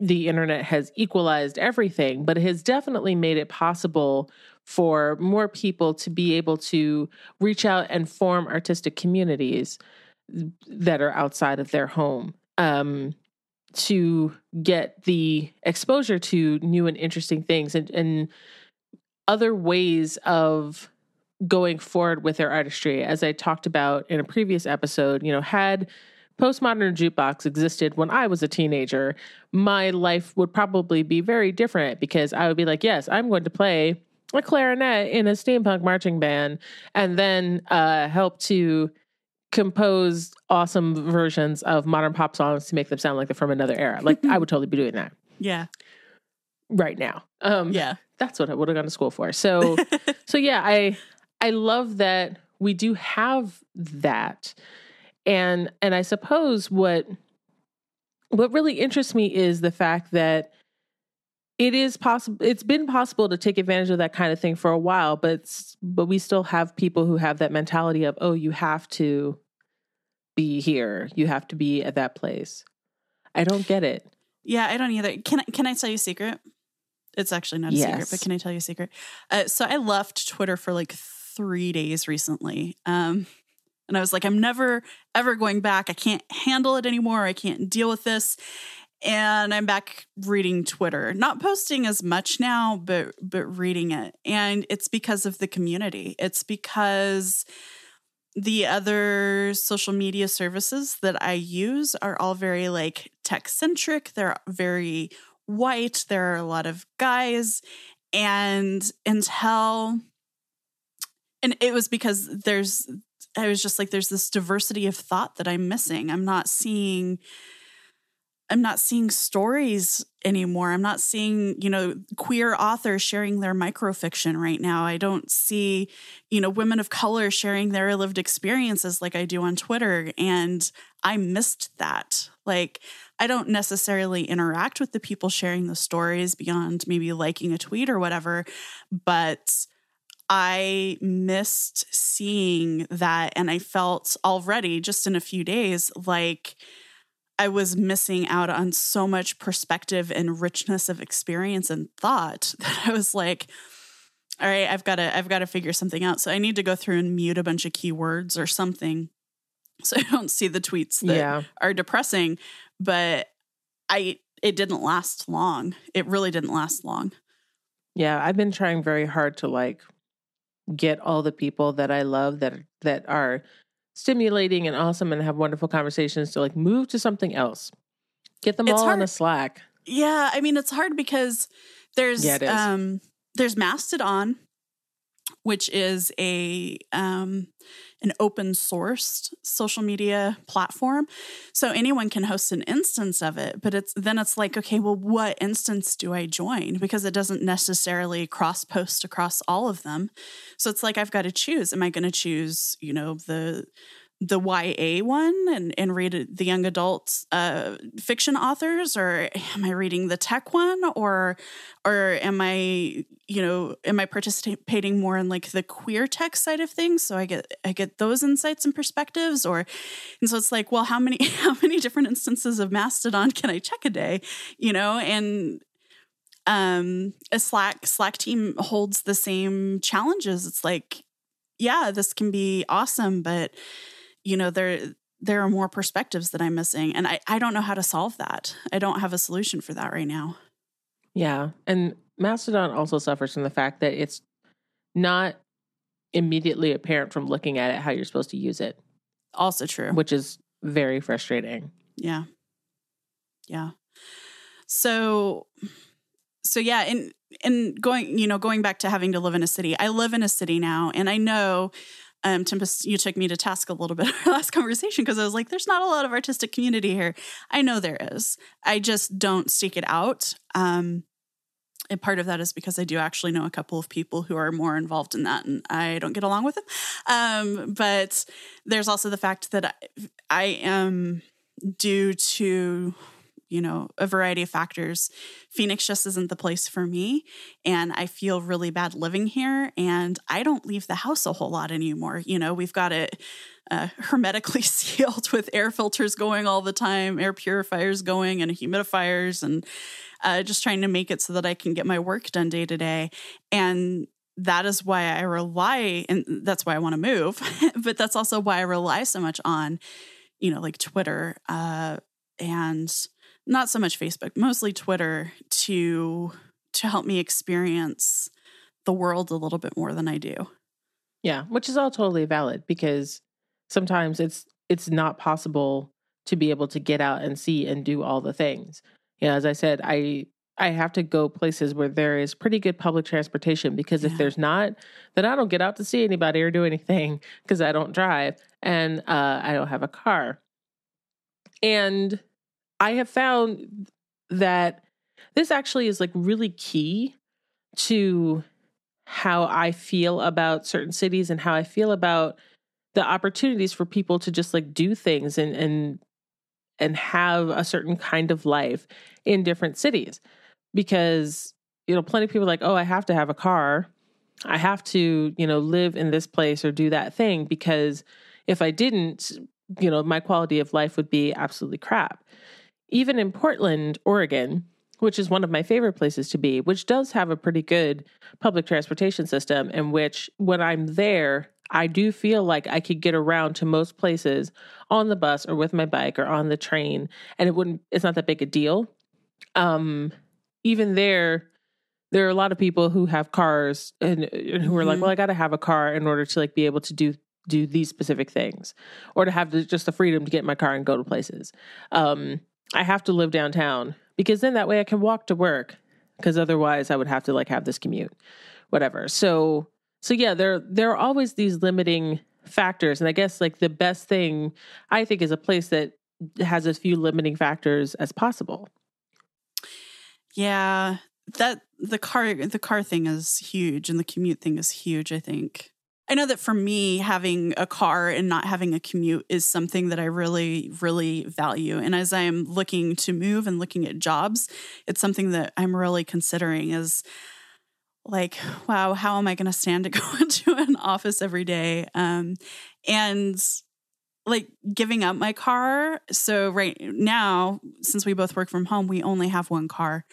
the internet has equalized everything, but it has definitely made it possible for more people to be able to reach out and form artistic communities that are outside of their home. Um, to get the exposure to new and interesting things and, and other ways of going forward with their artistry. As I talked about in a previous episode, you know, had postmodern jukebox existed when I was a teenager, my life would probably be very different because I would be like, yes, I'm going to play a clarinet in a steampunk marching band and then uh, help to compose awesome versions of modern pop songs to make them sound like they're from another era. Like I would totally be doing that Yeah. right now. Um, Yeah. that's what I would have gone to school for. So, so yeah, I I love that we do have that, and and I suppose what what really interests me is the fact that it is possible. It's been possible to take advantage of that kind of thing for a while, but it's, but we still have people who have that mentality of oh, you have to be here, you have to be at that place. I don't get it. Yeah, I don't either. Can I can I tell you a secret? It's actually not a secret, but can I tell you a secret? Uh, so I left Twitter for like three days recently. Um, and I was like, I'm never ever going back. I can't handle it anymore. I can't deal with this. And I'm back reading Twitter, not posting as much now, but but reading it. And it's because of the community. It's because the other social media services that I use are all very like tech centric. They're very white. There are a lot of guys. And until And it was because there's, I was just like, there's this diversity of thought that I'm missing. I'm not seeing, I'm not seeing stories anymore. I'm not seeing, you know, queer authors sharing their microfiction right now. I don't see, you know, women of color sharing their lived experiences like I do on Twitter. And I missed that. Like, I don't necessarily interact with the people sharing the stories beyond maybe liking a tweet or whatever, but I missed seeing that. And I felt already just in a few days like I was missing out on so much perspective and richness of experience and thought that I was like, all right, I've got to I've got to figure something out. So I need to go through and mute a bunch of keywords or something so I don't see the tweets that yeah. are depressing, but I it didn't last long. It really didn't last long. Yeah, I've been trying very hard to like get all the people that I love that that are stimulating and awesome and have wonderful conversations to like move to something else. Get them it's all hard. on a Slack. Yeah, I mean it's hard because there's yeah, um there's Mastodon which is a um, an open sourced social media platform. So anyone can host an instance of it, but it's then it's like, okay, well, what instance do I join? Because it doesn't necessarily cross post across all of them. So it's like I've got to choose. Am I going to choose, you know, the the YA one and, and read the young adult uh, fiction authors, or am I reading the tech one, or or am I you know am I participating more in like the queer tech side of things? So I get I get those insights and perspectives, or and so it's like, well, how many how many different instances of Mastodon can I check a day? You know, and um a slack slack team holds the same challenges it's like yeah this can be awesome but you know there there are more perspectives that i'm missing and i i don't know how to solve that. I don't have a solution for that right now. Yeah and mastodon also suffers from the fact that it's not immediately apparent from looking at it how you're supposed to use it. Also true. Which is very frustrating. Yeah. Yeah. So so yeah and and going you know going back to having to live in a city i live in a city now and i know um, Tempest, you took me to task a little bit in our last conversation because I was like, there's not a lot of artistic community here. I know there is. I just don't seek it out. Um, and part of that is because I do actually know a couple of people who are more involved in that, and I don't get along with them. Um, but there's also the fact that I, I am due to you know, a variety of factors. Phoenix just isn't the place for me. And I feel really bad living here. And I don't leave the house a whole lot anymore. You know, we've got it uh, hermetically sealed with air filters going all the time, air purifiers going, and humidifiers, and uh, just trying to make it so that I can get my work done day to day. And that is why I rely, and that's why I want to move, but that's also why I rely so much on, you know, like Twitter uh, and not so much Facebook, mostly Twitter to to help me experience the world a little bit more than I do. Yeah, which is all totally valid because sometimes it's it's not possible to be able to get out and see and do all the things. You know, as I said, I I have to go places where there is pretty good public transportation because yeah. if there's not, then I don't get out to see anybody or do anything because I don't drive and uh, I don't have a car. And I have found that this actually is like really key to how I feel about certain cities and how I feel about the opportunities for people to just like do things and and and have a certain kind of life in different cities. Because you know plenty of people like oh I have to have a car. I have to you know live in this place or do that thing because if I didn't you know my quality of life would be absolutely crap even in Portland, Oregon, which is one of my favorite places to be, which does have a pretty good public transportation system, and which when I'm there, I do feel like I could get around to most places on the bus or with my bike or on the train, and it wouldn't. It's not that big a deal. Um, even there, there are a lot of people who have cars and, and who are mm-hmm. like, "Well, I got to have a car in order to like be able to do do these specific things, or to have the, just the freedom to get in my car and go to places." Um, I have to live downtown because then that way I can walk to work because otherwise I would have to like have this commute, whatever. So so yeah, there there are always these limiting factors, and I guess like the best thing I think is a place that has as few limiting factors as possible. Yeah, that the car the car thing is huge, and the commute thing is huge. I think. I know that for me, having a car and not having a commute is something that I really, really value. And as I'm looking to move and looking at jobs, it's something that I'm really considering is like, wow, how am I going to stand to go into an office every day? Um, and like giving up my car. So right now, since we both work from home, we only have one car.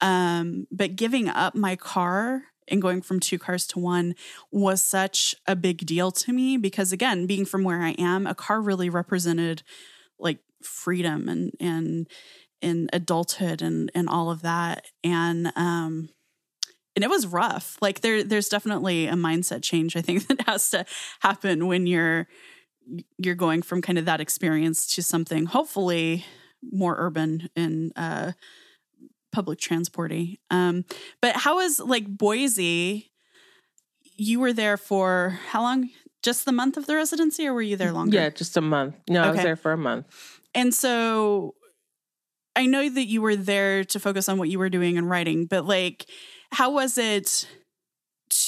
Um, but giving up my car and going from two cars to one was such a big deal to me because again, being from where I am, a car really represented like freedom and and and adulthood and and all of that. And um and it was rough. Like there there's definitely a mindset change I think that has to happen when you're you're going from kind of that experience to something hopefully more urban and uh, public transporty. Um, but how was like Boise? You were there for how long? Just the month of the residency, or were you there longer? Yeah, just a month. No, I was there for a month. And so I know that you were there to focus on what you were doing and writing, but like, how was it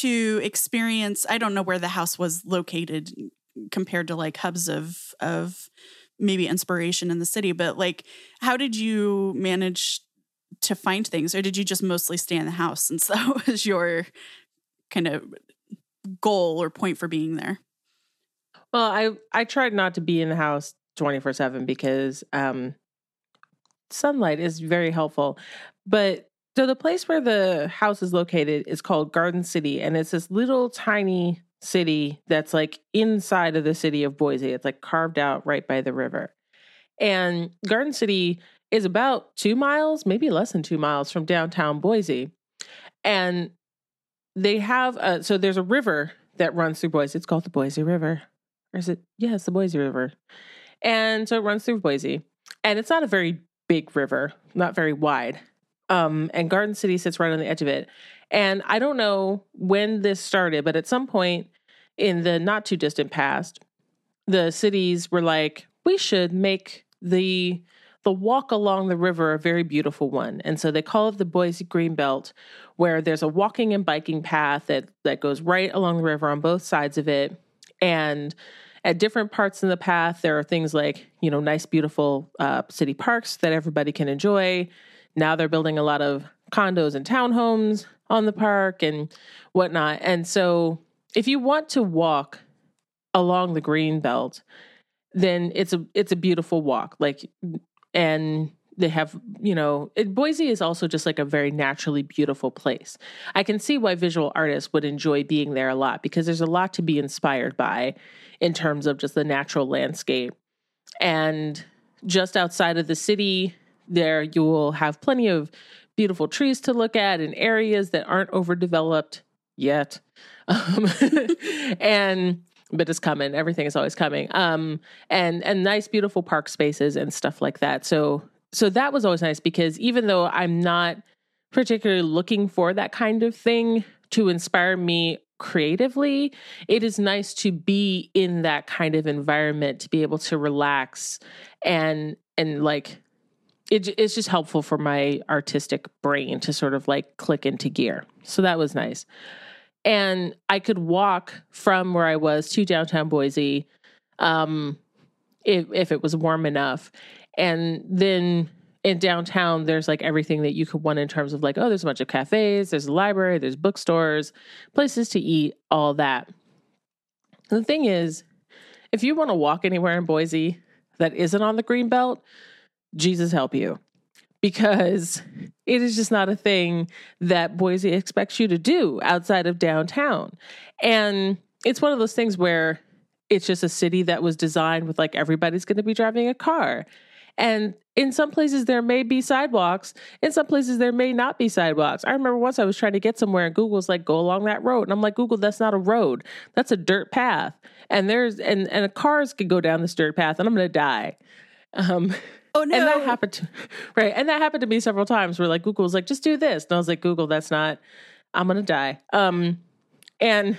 to experience? I don't know where the house was located compared to like hubs of of maybe inspiration in the city but like how did you manage to find things or did you just mostly stay in the house since that was your kind of goal or point for being there well i i tried not to be in the house 24 7 because um sunlight is very helpful but so the place where the house is located is called garden city and it's this little tiny city that's like inside of the city of Boise. It's like carved out right by the river. And Garden City is about two miles, maybe less than two miles from downtown Boise. And they have, a, so there's a river that runs through Boise. It's called the Boise River. Or is it? Yeah, it's the Boise River. And so it runs through Boise. And it's not a very big river, not very wide. Um, and Garden City sits right on the edge of it. And I don't know when this started, but at some point in the not too distant past, the cities were like, we should make the the walk along the river a very beautiful one. And so they call it the Boise Greenbelt, where there's a walking and biking path that that goes right along the river on both sides of it. And at different parts in the path, there are things like, you know, nice, beautiful uh, city parks that everybody can enjoy. Now they're building a lot of condos and townhomes on the park and whatnot. And so if you want to walk along the green belt, then it's a it's a beautiful walk. Like and they have, you know, it, Boise is also just like a very naturally beautiful place. I can see why visual artists would enjoy being there a lot because there's a lot to be inspired by in terms of just the natural landscape. And just outside of the city, there you will have plenty of beautiful trees to look at in areas that aren't overdeveloped yet. Um, and but it's coming. Everything is always coming. Um, and and nice, beautiful park spaces and stuff like that. So so that was always nice because even though I'm not particularly looking for that kind of thing to inspire me creatively, it is nice to be in that kind of environment to be able to relax and and like it, it's just helpful for my artistic brain to sort of like click into gear. So that was nice. And I could walk from where I was to downtown Boise um, if, if it was warm enough. And then in downtown, there's like everything that you could want in terms of like, oh, there's a bunch of cafes, there's a library, there's bookstores, places to eat, all that. And the thing is, if you want to walk anywhere in Boise that isn't on the green belt, Jesus help you. Because it is just not a thing that Boise expects you to do outside of downtown. And it's one of those things where it's just a city that was designed with like everybody's going to be driving a car. And in some places there may be sidewalks. In some places there may not be sidewalks. I remember once I was trying to get somewhere and Google's like, go along that road. And I'm like, Google, that's not a road. That's a dirt path. And there's and and cars could go down this dirt path and I'm gonna die. Um Oh no! And that happened, to, right? And that happened to me several times. Where like Google was like, "Just do this," and I was like, "Google, that's not. I'm gonna die." Um, and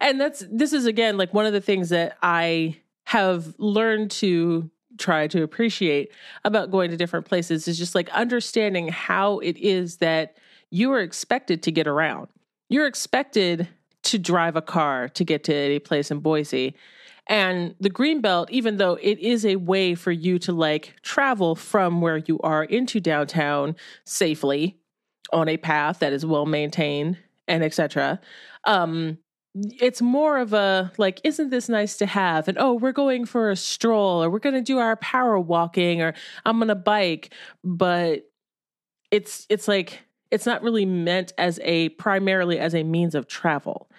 and that's this is again like one of the things that I have learned to try to appreciate about going to different places is just like understanding how it is that you are expected to get around. You're expected to drive a car to get to any place in Boise. And the Greenbelt, even though it is a way for you to like travel from where you are into downtown safely on a path that is well maintained and etc. Um, it's more of a like, isn't this nice to have? And oh, we're going for a stroll or we're going to do our power walking or I'm going to bike. But it's, it's like, it's not really meant as a primarily as a means of travel.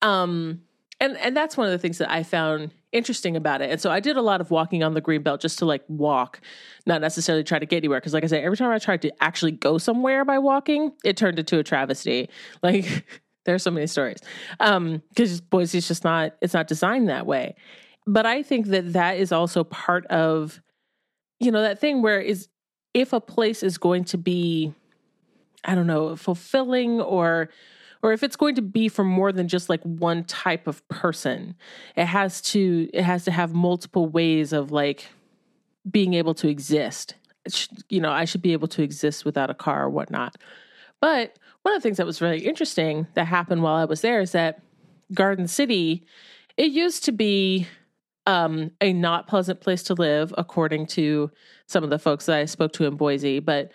Um, and, and that's one of the things that I found interesting about it. And so I did a lot of walking on the green belt just to like walk, not necessarily try to get anywhere. Cause like I said, every time I tried to actually go somewhere by walking, it turned into a travesty. Like, there's so many stories. Um, because Boise's just not, it's not designed that way. But I think that that is also part of, you know, that thing where is if a place is going to be, I don't know, fulfilling or, or if it's going to be for more than just like one type of person, it has to, it has to have multiple ways of like being able to exist. You know, I should be able to exist without a car or whatnot. But one of the things that was really interesting that happened while I was there is that Garden City, it used to be um, a not pleasant place to live, according to some of the folks that I spoke to in Boise. But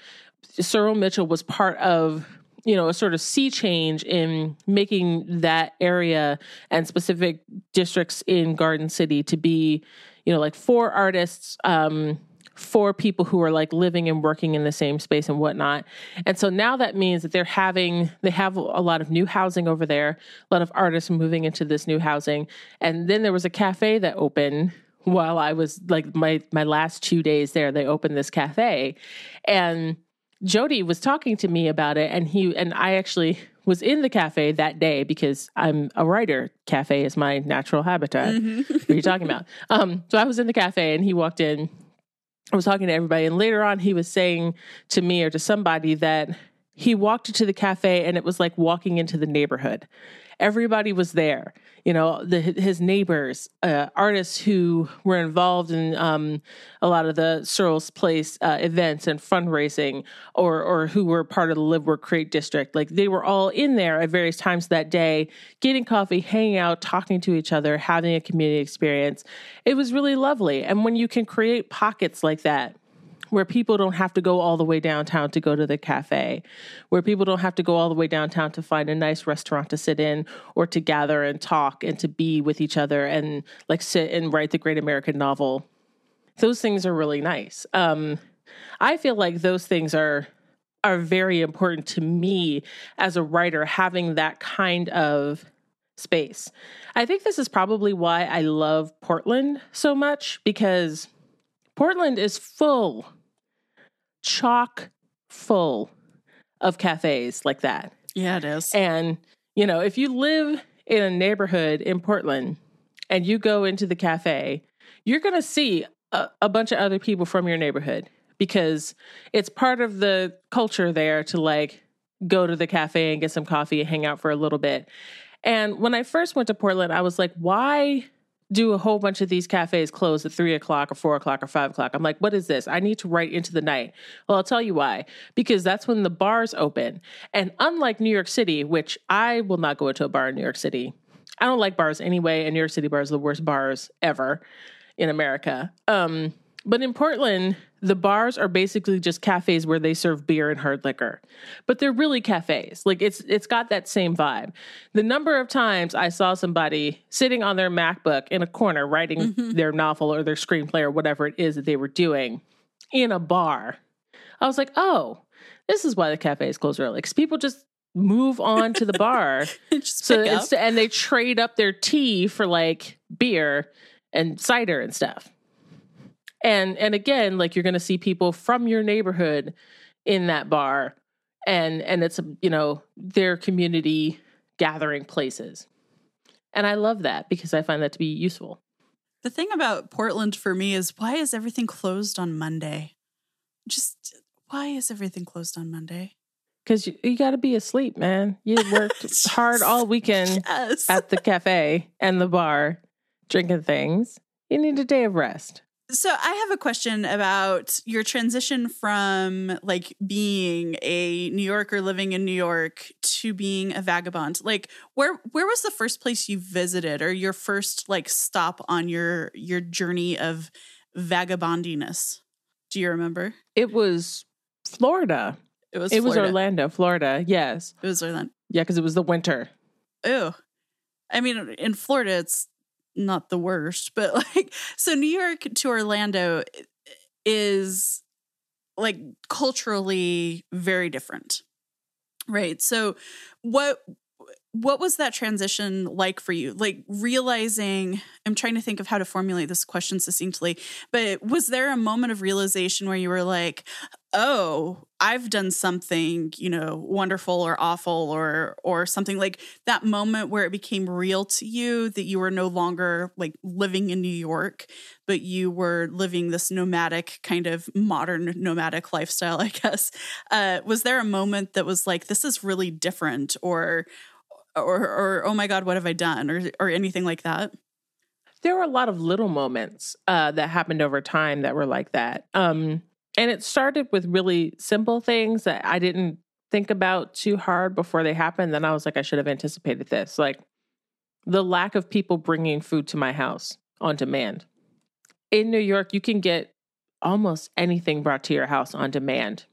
Surel Mitchell was part of, you know, a sort of sea change in making that area and specific districts in Garden City to be, you know, like for artists, um, for people who are like living and working in the same space and whatnot. And so now that means that they're having, they have a lot of new housing over there, a lot of artists moving into this new housing. And then there was a cafe that opened while I was like my my last two days there, they opened this cafe. And Jodi was talking to me about it and he and I actually was in the cafe that day because I'm a writer. Cafe is my natural habitat. Mm-hmm. what are you talking about? Um, so I was in the cafe and he walked in I was talking to everybody, and later on, he was saying to me or to somebody that he walked into the cafe and it was like walking into the neighborhood. Everybody was there, you know, the, his neighbors, uh, artists who were involved in um, a lot of the Surel's Place uh, events and fundraising, or or who were part of the Live Work Create district. Like they were all in there at various times that day, getting coffee, hanging out, talking to each other, having a community experience. It was really lovely. And when you can create pockets like that where people don't have to go all the way downtown to go to the cafe, where people don't have to go all the way downtown to find a nice restaurant to sit in or to gather and talk and to be with each other and like sit and write the great American novel. Those things are really nice. Um, I feel like those things are are very important to me as a writer having that kind of space. I think this is probably why I love Portland so much because Portland is full chock full of cafes like that. Yeah, it is. And, you know, if you live in a neighborhood in Portland and you go into the cafe, you're going to see a, a, bunch of other people from your neighborhood because it's part of the culture there to like go to the cafe and get some coffee and hang out for a little bit. And when I first went to Portland, I was like, why do a whole bunch of these cafes close at three o'clock or four o'clock or five o'clock. I'm like, what is this? I need to write into the night. Well, I'll tell you why. Because that's when the bars open. And unlike New York City, which I will not go into a bar in New York City. I don't like bars anyway, and New York City bars are the worst bars ever in America. Um, but in Portland, the bars are basically just cafes where they serve beer and hard liquor. But they're really cafes. Like it's it's got that same vibe. The number of times I saw somebody sitting on their MacBook in a corner writing mm-hmm. their novel or their screenplay or whatever it is that they were doing in a bar. I was like, "Oh, this is why the cafes close early. Cuz people just move on to the bar. so and they trade up their tea for like beer and cider and stuff and and again like you're going to see people from your neighborhood in that bar and and it's you know their community gathering places and i love that because i find that to be useful the thing about portland for me is why is everything closed on monday just why is everything closed on monday because you, you got to be asleep, man. You worked hard all weekend Yes. at the cafe and the bar, drinking things. You need a day of rest. So I have a question about your transition from like being a New Yorker living in New York to being a vagabond. Like where where was the first place you visited or your first like stop on your your journey of vagabondiness? Do you remember? It was Florida. It was it was Orlando, Florida. Yes. It was Orlando. Yeah, because it was the winter. Ew. I mean, in Florida, it's not the worst, but like, so New York to Orlando eh, is like culturally very different, right? So, what what was that transition like for you? Like realizing, I'm trying to think of how to formulate this question succinctly, but was there a moment of realization where you were like, oh, I've done something, you know, wonderful or awful or or something like that moment where it became real to you that you were no longer like living in New York, but you were living this nomadic kind of modern nomadic lifestyle, I guess. Uh, was there a moment that was like, this is really different or or or oh my god, what have I done? Or or anything like that? There were a lot of little moments uh, that happened over time that were like that. Um, and it started with really simple things that I didn't think about too hard before they happened. Then I was like, I should have anticipated this. Like the lack of people bringing food to my house on demand. In New York, you can get almost anything brought to your house on demand.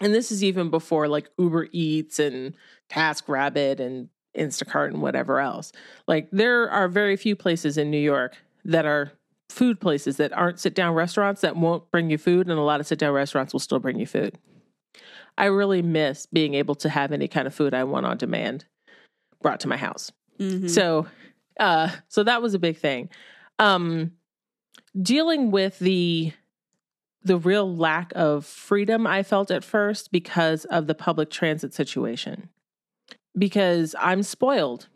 And this is even before like Uber Eats and TaskRabbit and Instacart and whatever else. Like there are very few places in New York that are food places that aren't sit down restaurants that won't bring you food, and a lot of sit down restaurants will still bring you food. I really miss being able to have any kind of food I want on demand brought to my house. Mhm. So, uh, so that was a big thing. Um, dealing with the the real lack of freedom I felt at first because of the public transit situation. Because I'm spoiled.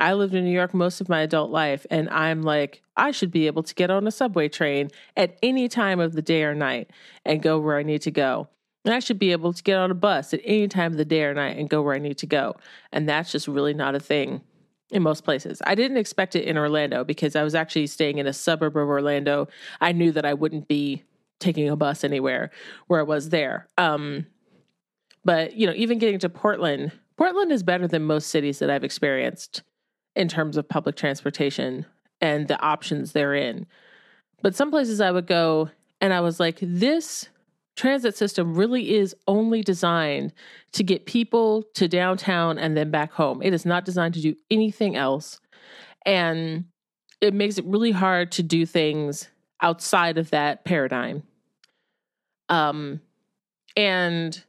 I lived in New York most of my adult life, and I'm like, I should be able to get on a subway train at any time of the day or night and go where I need to go. And I should be able to get on a bus at any time of the day or night and go where I need to go. And that's just really not a thing in most places. I didn't expect it in Orlando because I was actually staying in a suburb of Orlando. I knew that I wouldn't be taking a bus anywhere where I was there. Um, but, you know, even getting to Portland, Portland is better than most cities that I've experienced in terms of public transportation and the options therein. But some places I would go and I was like, this transit system really is only designed to get people to downtown and then back home. It is not designed to do anything else. And it makes it really hard to do things outside of that paradigm. Um and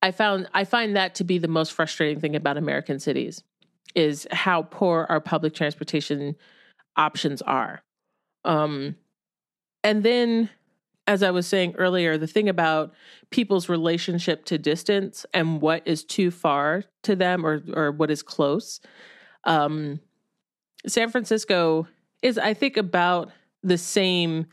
I found I find that to be the most frustrating thing about American cities is how poor our public transportation options are. Um and then as I was saying earlier, the thing about people's relationship to distance and what is too far to them or or what is close. Um, San Francisco is, I think, about the same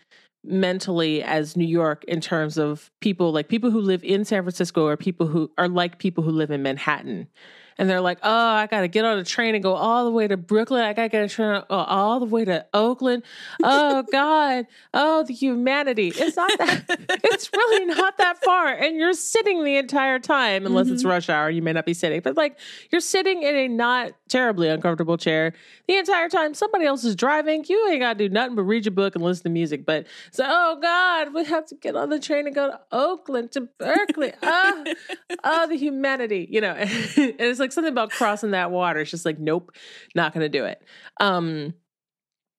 mentally as New York in terms of people like people who live in San Francisco or people who are like people who live in Manhattan. And they're like, oh, I got to get on a train and go all the way to Brooklyn. I got to get a train all the way to Oakland. Oh, God. Oh, the humanity. It's not that, it's really not that far. And you're sitting the entire time, unless it's rush hour, you may not be sitting, but like you're sitting in a not terribly uncomfortable chair the entire time. Somebody else is driving. You ain't got to do nothing but read your book and listen to music. But so, oh, God, we have to get on the train and go to Oakland, to Berkeley. Ah, oh, the humanity, you know. and it's like something about crossing that water. It's just like, nope, not going to do it. Um,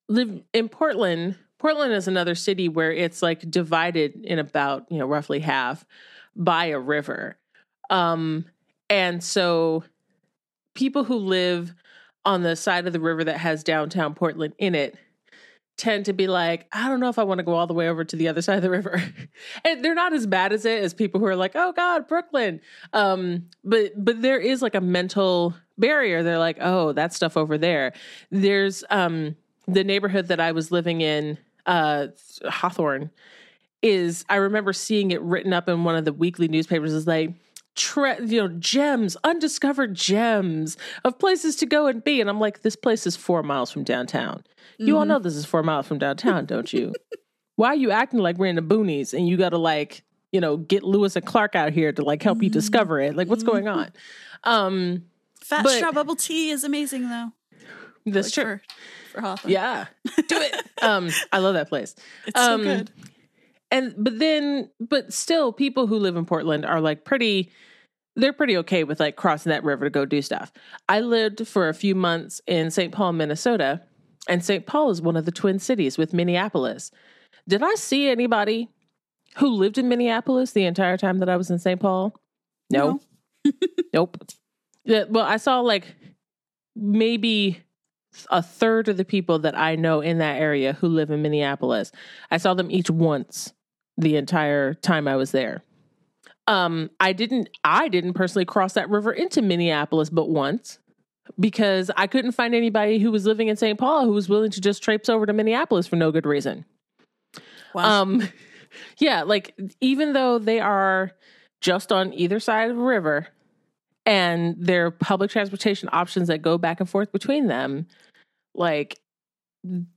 live in Portland. Portland is another city where it's like divided in about you know roughly half by a river, um, and so people who live on the side of the river that has downtown Portland in it tend to be like, I don't know if I want to go all the way over to the other side of the river. and they're not as bad as it as people who are like, oh God, Brooklyn. Um, but but there is like a mental barrier. They're like, oh, that stuff over there. There's um the neighborhood that I was living in, uh Hawthorne, is I remember seeing it written up in one of the weekly newspapers is like tre- you know gems, undiscovered gems of places to go and be. And I'm like, this place is four miles from downtown. You all Mhm. know this is four miles from downtown, don't you? Why are you acting like we're in the boonies and you got to like, you know, get Lewis and Clark out here to like help you Mhm. discover it? Like, what's going on? Um, Fat But- straw bubble tea is amazing though. that's Like, true. For, for Hawthorne. Yeah, do it. um, I love that place. It's Um, so good. and but then but still people who live in portland are like pretty they're pretty okay with like crossing that river to go do stuff. I lived for a few months in st paul minnesota and st paul is one of the twin cities with minneapolis. Did i see anybody who lived in minneapolis the entire time that i was in st paul? No, nope. Yeah, well i saw like maybe a third of the people that i know in that area who live in minneapolis. I saw them each once the entire time I was there. Um, I didn't I didn't personally cross that river into Minneapolis but once because I couldn't find anybody who was living in St. Paul who was willing to just traipse over to Minneapolis for no good reason. Wow. Um yeah, like even though they are just on either side of a river and there are public transportation options that go back and forth between them, like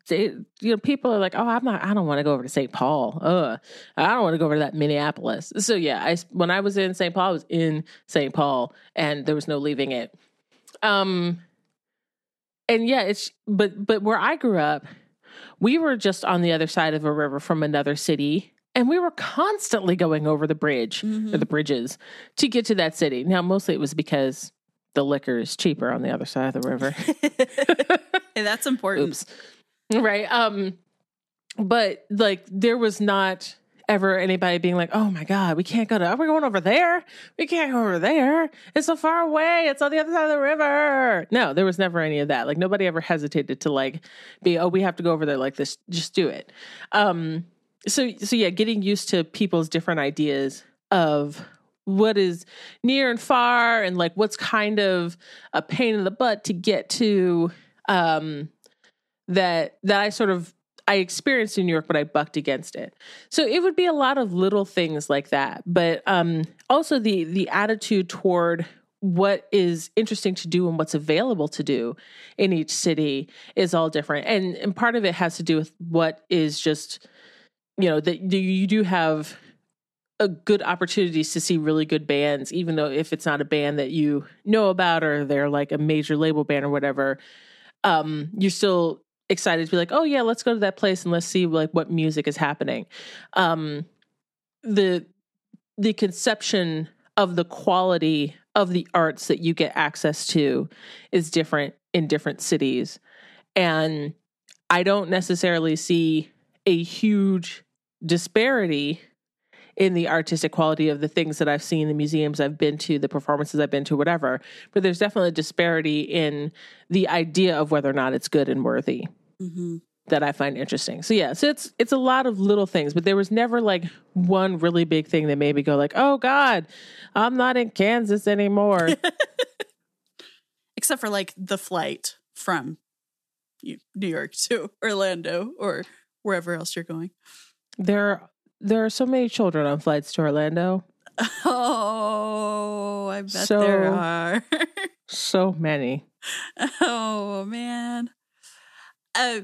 they, you know, people are like, "Oh, I'm not. I don't want to go over to St. Paul. Ugh, I don't want to go over to that Minneapolis." So yeah, I when I was in St. Paul, I was in St. Paul, and there was no leaving it. Um, and yeah, it's but but where I grew up, we were just on the other side of a river from another city, and we were constantly going over the bridge or Mhm. the bridges to get to that city. Now, mostly it was because the liquor is cheaper on the other side of the river. that's important. Oops. Right. Um, but like there was not ever anybody being like, "Oh my god, we can't go to. We're going over there. We can't go over there. It's so far away. It's on the other side of the river." No, there was never any of that. Like nobody ever hesitated to like be, "Oh, we have to go over there like this. Just do it." Um. So so yeah, getting used to people's different ideas of what is near and far and like what's kind of a pain in the butt to get to um that that I sort of I experienced in New York, but I bucked against it. So it would be a lot of little things like that, but um, also the the attitude toward what is interesting to do and what's available to do in each city is all different, and and part of it has to do with what is just you know that you- do have a good opportunities to see really good bands, even though if it's not a band that you know about or they're like a major label band or whatever, um, you're still excited to be like, oh yeah, let's go to that place and let's see like what music is happening. Um, the the conception of the quality of the arts that you get access to is different in different cities, and I don't necessarily see a huge disparity in the artistic quality of the things that I've seen, the museums I've been to, the performances I've been to, whatever. But there's definitely a disparity in the idea of whether or not it's good and worthy hmm that I find interesting. So yeah, so it's it's a lot of little things, but there was never like one really big thing that made me go like, "Oh God, I'm not in Kansas anymore." Except for like the flight from New York to Orlando or wherever else you're going. there there are so many children on flights to Orlando. Oh, I bet So- there are. So many. oh man. Uh,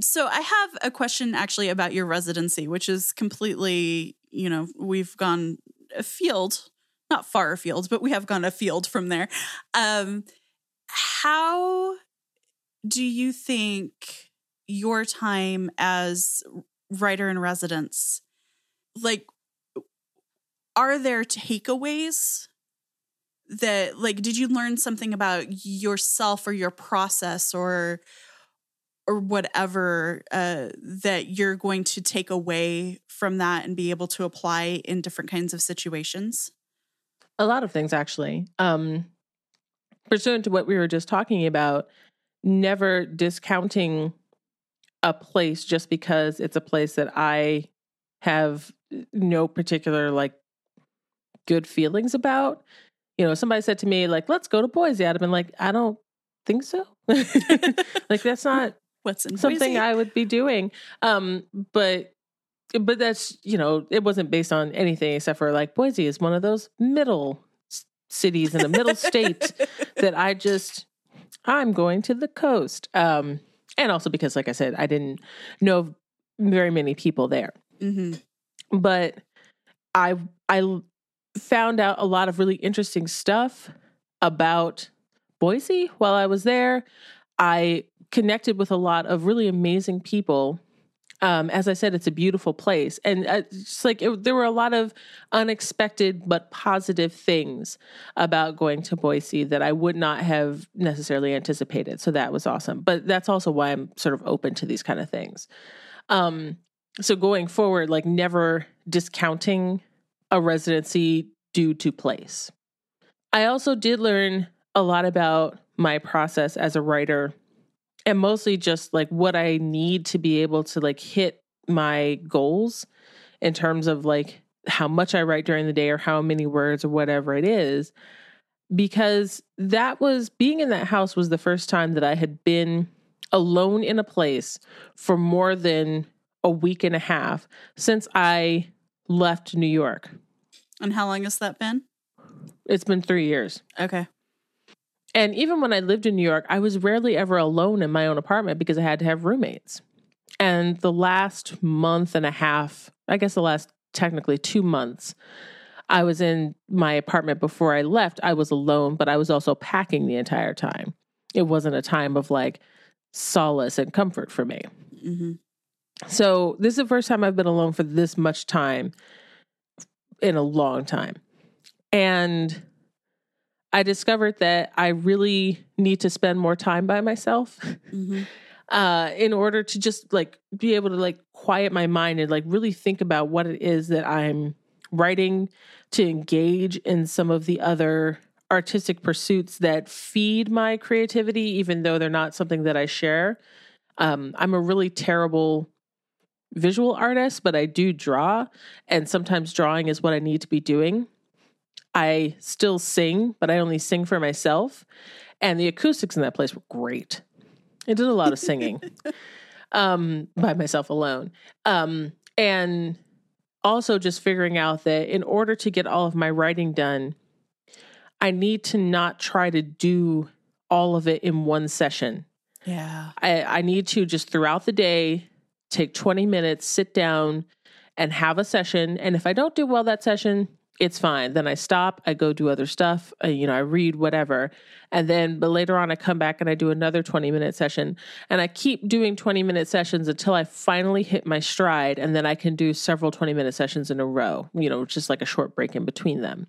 so I have a question actually about your residency, which is completely, you know, we've gone afield, not far afield, but we have gone afield from there. Um, how do you think your time as writer in residence, like, are there takeaways that like did you learn something about yourself or your process or or whatever uh, that you're going to take away from that and be able to apply in different kinds of situations A lot of things actually. Um pursuant to what we were just talking about, never discounting a place just because it's a place that I have no particular like good feelings about. You know, somebody said to me, like, let's go to Boise. I'd have been like, I don't think so. like that's not what's in something Boise? I would be doing. Um, but but that's you know, it wasn't based on anything except for like Boise is one of those middle cities in the middle state that I just I'm going to the coast. Um, and also because, like I said, I didn't know very many people there. hmm But I I found out a lot of really interesting stuff about Boise while I was there. I connected with a lot of really amazing people. Um, as I said, it's a beautiful place, and uh, it's like it, there were a lot of unexpected but positive things about going to Boise that I would not have necessarily anticipated. So that was awesome. But that's also why I'm sort of open to these kind of things. Um, so going forward, like never discounting a residency due to place. I also did learn a lot about my process as a writer and mostly just like what I need to be able to like hit my goals in terms of like how much I write during the day or how many words or whatever it is. Because that was being in that house was the first time that I had been alone in a place for more than a week and a half since I left New York. And how long has that been? It's been three years. Okay. And even when I lived in New York, I was rarely ever alone in my own apartment because I had to have roommates. And the last month and a half, I guess the last technically two months, I was in my apartment before I left. I was alone, but I was also packing the entire time. It wasn't a time of like solace and comfort for me. hmm So this is the first time I've been alone for this much time in a long time. And I discovered that I really need to spend more time by myself hmm uh, in order to just like be able to like quiet my mind and like really think about what it is that I'm writing to engage in some of the other artistic pursuits that feed my creativity, even though they're not something that I share. Um, I'm a really terrible visual artist, but I do draw, and sometimes drawing is what I need to be doing. I still sing, but I only sing for myself. And the acoustics in that place were great. I did a lot of singing um, by myself alone. Um, and also just figuring out that in order to get all of my writing done, I need to not try to do all of it in one session. Yeah. I, I need to just throughout the day take 20 minutes, sit down and have a session. And if I don't do well that session, it's fine. Then I stop, I go do other stuff, uh, you know, I read whatever. And then, but later on, I come back and I do another 20 minute session. And I keep doing 20 minute sessions until I finally hit my stride. And then I can do several 20 minute sessions in a row, you know, just like a short break in between them.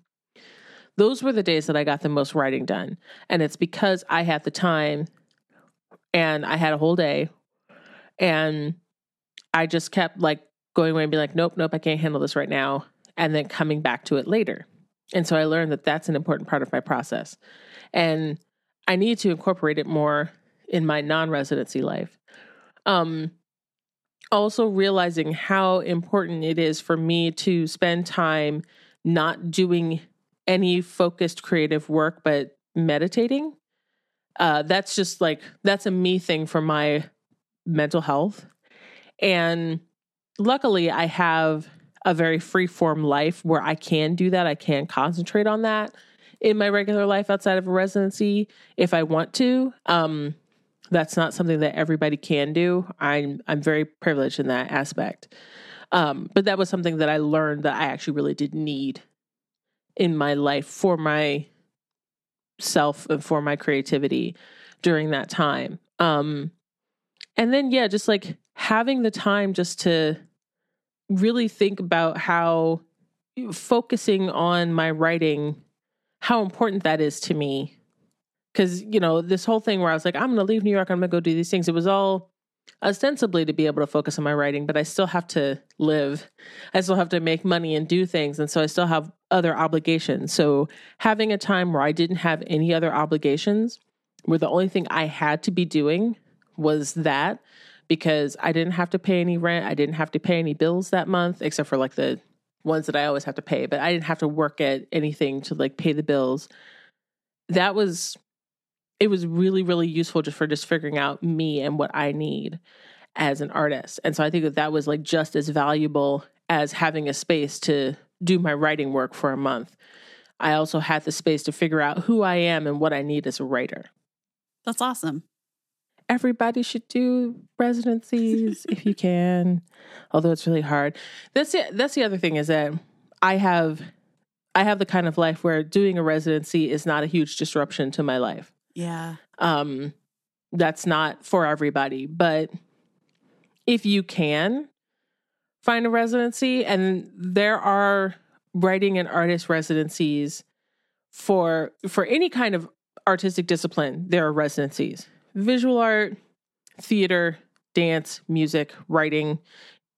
Those were the days that I got the most writing done. And it's because I had the time and I had a whole day and I just kept like going away and be like, nope, nope, I can't handle this right now. And then coming back to it later. And so I learned that that's an important part of my process. And I need to incorporate it more in my non residency life. Um, also, realizing how important it is for me to spend time not doing any focused creative work, but meditating. Uh, that's just like, that's a me thing for my mental health. And luckily, I have a very free form life where I can do that. I can concentrate on that in my regular life outside of a residency if I want to. Um, that's not something that everybody can do. I'm I'm very privileged in that aspect. Um, but that was something that I learned that I actually really did need in my life for my self and for my creativity during that time. Um, and then yeah, just like having the time just to really think about how focusing on my writing how important that is to me. Because you know this whole thing where i was like i'm going to leave new york i'm going to go do these things it was all ostensibly to be able to focus on my writing but i still have to live. I still have to make money and do things and so i still have other obligations. So having a time where i didn't have any other obligations where the only thing i had to be doing was that because I didn't have to pay any rent. I didn't have to pay any bills that month, except for like the ones that I always have to pay. But I didn't have to work at anything to like pay the bills. That was, it was really, really useful just for just figuring out me and what I need as an artist. And so I think that that was like just as valuable as having a space to do my writing work for a month. I also had the space to figure out who I am and what I need as a writer. That's awesome. Everybody should do residencies if you can, although it's really hard. That's the, that's the other thing is that I have I have the kind of life where doing a residency is not a huge disruption to my life. Yeah. Um, that's not for everybody, but if you can find a residency, and there are writing and artist residencies for for any kind of artistic discipline, there are residencies. Visual art, theater, dance, music, writing,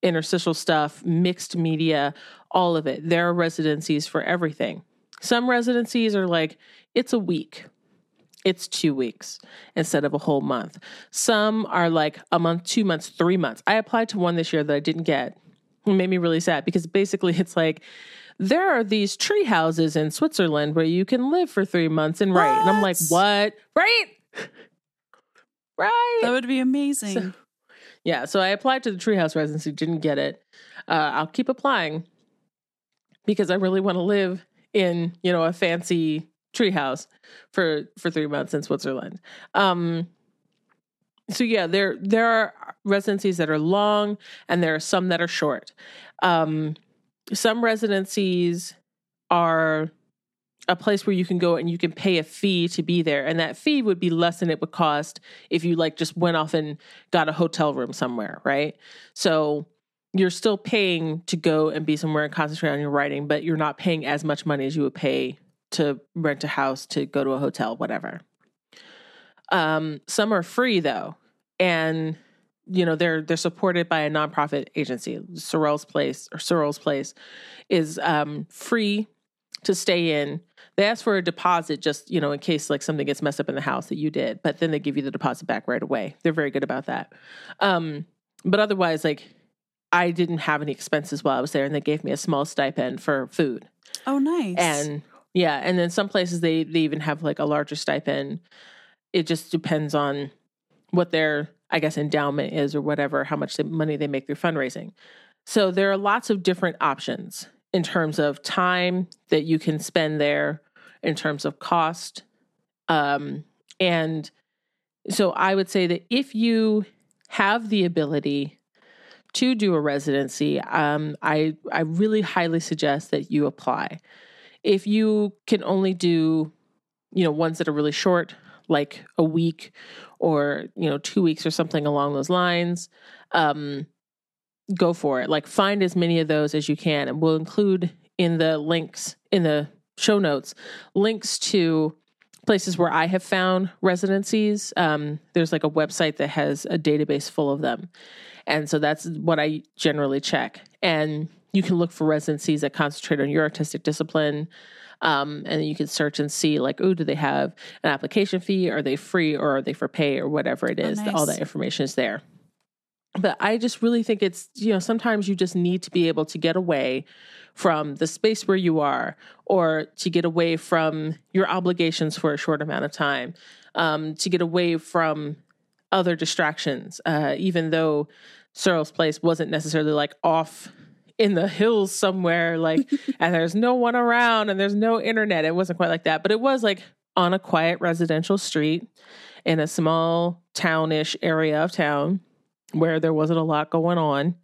interstitial stuff, mixed media, all of it. There are residencies for everything. Some residencies are like, it's a week, it's two weeks instead of a whole month. Some are like a month, two months, three months. I applied to one this year that I didn't get. It made me really sad because basically it's like, there are these tree houses in Switzerland where you can live for three months and write. And I'm like, what? Right? right. That would be amazing. So- yeah, so I applied to the treehouse residency, didn't get it. Uh, I'll keep applying because I really want to live in, you know, a fancy treehouse for for three months in Switzerland. Um, so yeah, there there are residencies that are long, and there are some that are short. Um, some residencies are a place where you can go and you can pay a fee to be there. And that fee would be less than it would cost if you like just went off and got a hotel room somewhere right? So you're still paying to go and be somewhere and concentrate on your writing but you're not paying as much money as you would pay to rent a house to go to a hotel whatever. Um some are free though. And you know they're they're supported by a nonprofit agency. Surel's place or Surel's place is um free to stay in they ask for a deposit just you know in case like something gets messed up in the house that you did but then they give you the deposit back right away. They're very good about that. Um but otherwise like i didn't have any expenses while i was there and they gave me a small stipend for food. Oh, nice. and yeah and then some places they they even have like a larger stipend. It just depends on what their i guess endowment is or whatever how much money they make through fundraising. So there are lots of different options in terms of time that you can spend there in terms of cost. Um, and so i would say that if you have the ability to do a residency um, I, I really highly suggest that you apply. If you can only do you know ones that are really short like a week or you know two weeks or something along those lines um, go for it. Like find as many of those as you can. And we'll include in the links in the show notes links to places where i have found residencies. Um, there's like a website that has a database full of them. And so that's what i generally check. And you can look for residencies that concentrate on your artistic discipline um, and you can search and see like oh do they have an application fee? Are they free? Or are they for pay? Or whatever it is? Oh, nice. all that information is there but I just really think it's, you know, sometimes you just need to be able to get away from the space where you are or to get away from your obligations for a short amount of time, um, to get away from other distractions. Uh, even though Surel's Place wasn't necessarily like off in the hills somewhere, like, and there's no one around and there's no internet. It wasn't quite like that, but it was like on a quiet residential street in a small townish area of town where there wasn't a lot going on.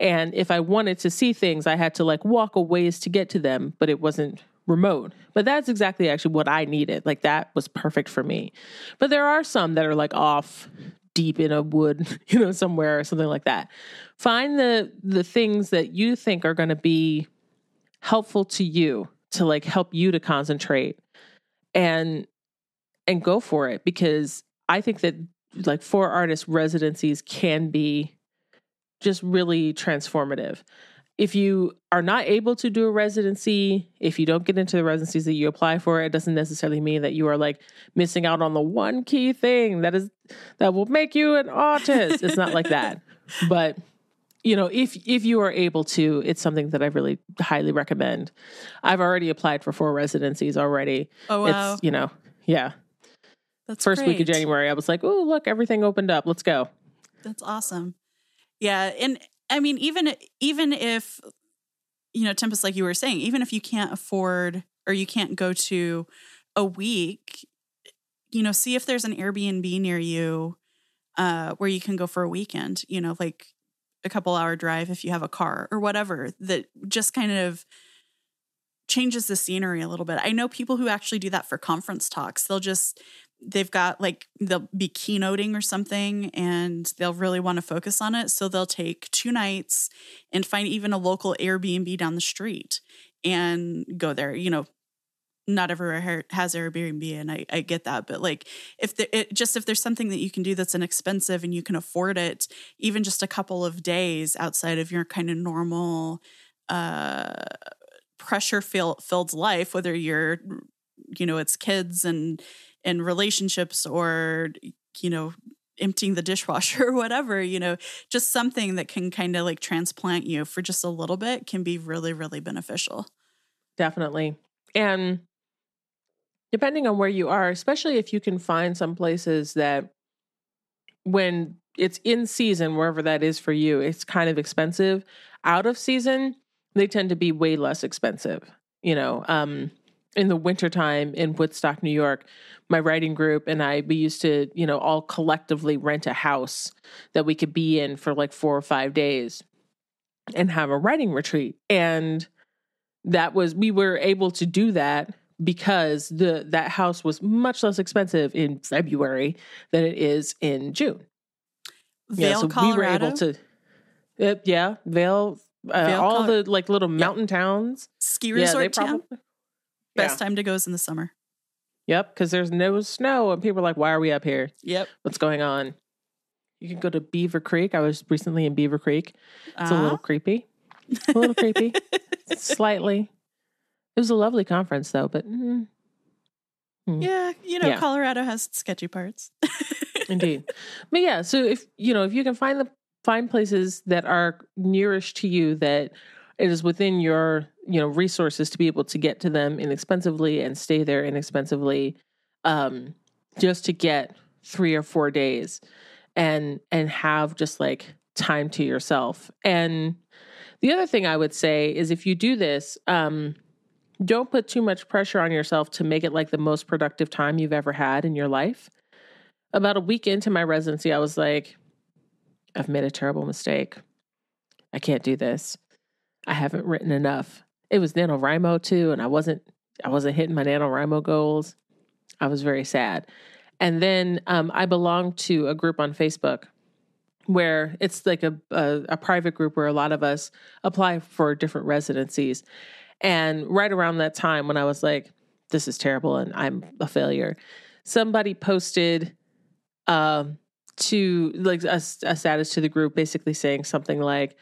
And if I wanted to see things, I had to like walk a ways to get to them, but it wasn't remote. But that's exactly actually what I needed. Like that was perfect for me. But there are some that are like off deep in a wood, you know, somewhere or something like that. Find the the things that you think are going to be helpful to you to like help you to concentrate and and go for it because I think that like for artists residencies can be just really transformative. If you are not able to do a residency, if you don't get into the residencies that you apply for, it doesn't necessarily mean that you are like missing out on the one key thing that is that will make you an artist. it's not like that. But you know, if if you are able to, it's something that I really highly recommend. I've already applied for four residencies already. oh, wow. It's, you know, yeah. That's First week of. January, I was like, "Oh, look, everything opened up. Let's go." That's awesome. Yeah, and I mean, even even if you know Tempest, like you were saying, even if you can't afford or you can't go to a week, you know, see if there's an Airbnb near you uh, where you can go for a weekend, you know, like a couple hour drive if you have a car or whatever that just kind of changes the scenery a little bit. I know people who actually do that for conference talks. They'll just they've got like they'll be keynoting or something and they'll really want to focus on it so they'll take two nights and find even a local Airbnb down the street and go there, you know, not everywhere has Airbnb, and I, I get that. But like, if the, it, just if there's something that you can do that's inexpensive and you can afford it, even just a couple of days outside of your kind of normal uh, pressure filled life, whether you're, you know, it's kids and and relationships or you know emptying the dishwasher or whatever you know just something that can kind of like transplant you for just a little bit can be really really beneficial definitely and depending on where you are, especially if you can find some places that when it's in season, wherever that is for you, it's kind of expensive. Out of season, they tend to be way less expensive. You know, um, in the wintertime in Woodstock, New York, my writing group and I, we used to, you know, all collectively rent a house that we could be in for like four or five days and have a writing retreat. And that was, we were able to do that because the that house was much less expensive in February than it is in June. Vail, yeah, so Colorado? we were able to. Uh, yeah, Vail, uh, all the like little mountain yeah. towns, ski resort yeah, town. Best time to go is in the summer. Yep, because there's no snow, and people are like, "Why are we up here? Yep, what's going on?" You can go to Beaver Creek. I was recently in Beaver Creek. It's uh-huh. a little uh-huh. creepy, a little creepy, slightly. It was a lovely conference, though. But mm, mm. yeah, you know, yeah. Colorado has sketchy parts. Indeed, but yeah. So if you know, if you can find the find places that are nearest to you that it is within your you know resources to be able to get to them inexpensively and stay there inexpensively um just to get 3 or 4 days and and have just like time to yourself and the other thing i would say is if you do this um don't put too much pressure on yourself to make it like the most productive time you've ever had in your life. About a week into my residency, I was like, I've made a terrible mistake. I can't do this. I haven't written enough. It was NaNoWriMo too, and I wasn't I wasn't hitting my NaNoWriMo goals. I was very sad. And then um, I belong to a group on Facebook where it's like a, a, a private group where a lot of us apply for different residencies. And right around that time when I was like, this is terrible and I'm a failure, somebody posted um, to like a, a status to the group basically saying something like,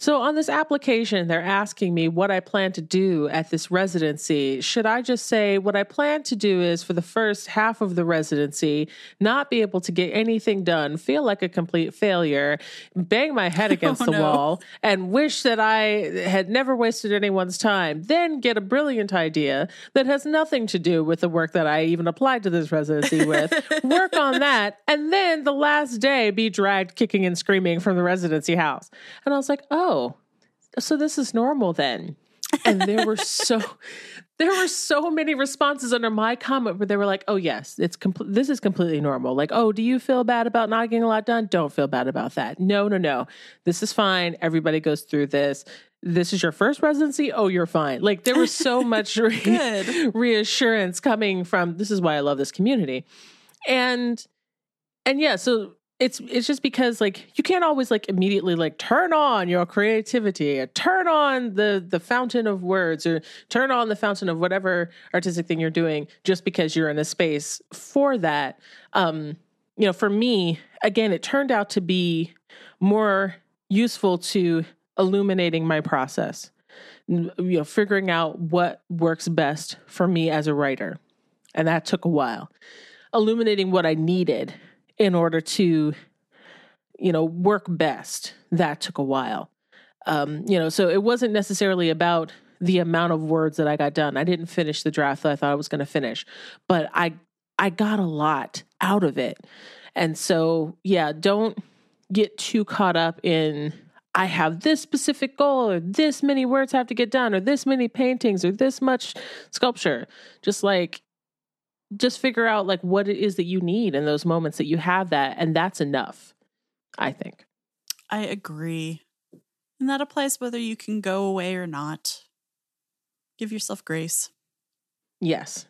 so, on this application, they're asking me what I plan to do at this residency. Should I just say what I plan to do is for the first half of the residency, not be able to get anything done, feel like a complete failure, bang my head oh, against oh, the no. wall, and wish that I had never wasted anyone's time, then get a brilliant idea that has nothing to do with the work that I even applied to this residency with, work on that, and then the last day be dragged kicking and screaming from the residency house? And I was like, oh, oh, so this is normal then. and there were so there were so many responses under my comment where they were like, "Oh yes, it's complete. This is completely normal." Like, "Oh, do you feel bad about not getting a lot done? Don't feel bad about that. No, no, no. This is fine. Everybody goes through this. This is your first residency. Oh, you're fine." Like there was so much re- reassurance coming from. This is why I love this community, and and yeah, so it's it's just because like you can't always like immediately like turn on your creativity or turn on the the fountain of words or turn on the fountain of whatever artistic thing you're doing just because you're in a space for that. Um you know for me again it turned out to be more useful to illuminating my process you know figuring out what works best for me as a writer. And that took a while. Illuminating what i needed in order to you know work best. That took a while. Um you know so it wasn't necessarily about the amount of words that i got done. I didn't finish the draft that i thought i was going to finish but i i got a lot out of it. And so yeah don't get too caught up in I have this specific goal, or this many words have to get done, or this many paintings, or this much sculpture. Just like, just figure out like what it is that you need in those moments that you have that, and that's enough, I think. I agree. And that applies whether you can go away or not. Give yourself grace. Yes,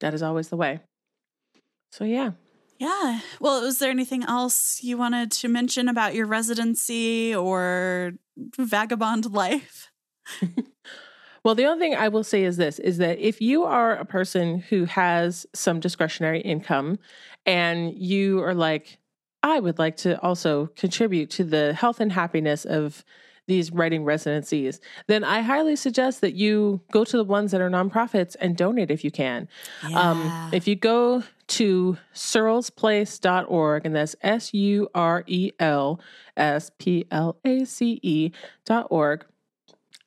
that is always the way. So, yeah. Yeah. Well, was there anything else you wanted to mention about your residency or vagabond life? well, the only thing I will say is this is that if you are a person who has some discretionary income and you are like, I would like to also contribute to the health and happiness of these writing residencies, then I highly suggest that you go to the ones that are nonprofits and donate if you can. Um, yeah. Um, if you go to surelsplace.org, and that's S U R E L S P L A C E dot org,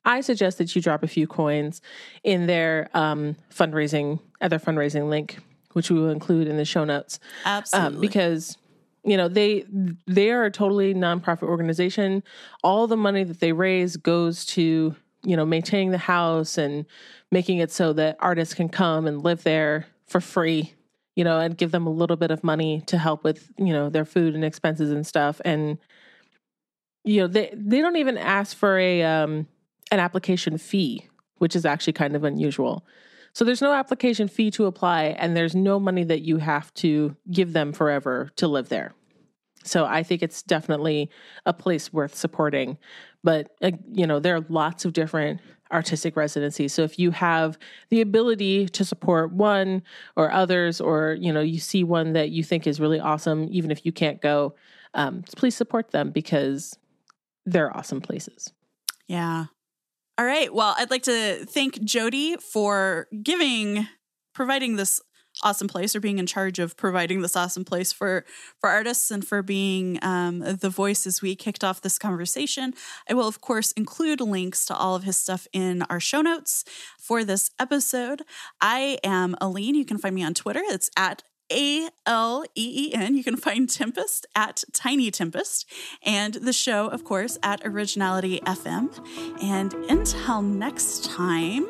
I suggest that you drop a few coins in their um, fundraising, other fundraising link, which we will include in the show notes. Um, Absolutely. Um, because you know they they are a totally nonprofit organization all the money that they raise goes to you know maintaining the house and making it so that artists can come and live there for free you know and give them a little bit of money to help with you know their food and expenses and stuff and you know they they don't even ask for a um an application fee which is actually kind of unusual so there's no application fee to apply, and there's no money that you have to give them forever to live there. So I think it's definitely a place worth supporting. But, uh, you know, there are lots of different artistic residencies. So if you have the ability to support one or others, or, you know, you see one that you think is really awesome, even if you can't go, um, please support them because they're awesome places. Yeah. All right. Well, I'd like to thank Jodi for giving, providing this awesome place or being in charge of providing this awesome place for for artists and for being um, the voice as we kicked off this conversation. I will of course include links to all of his stuff in our show notes for this episode. I am Aleen. You can find me on twitter. It's at a L E E N. You can find Tempest at Tiny Tempest, and the show, of course, at Originality FM. And until next time,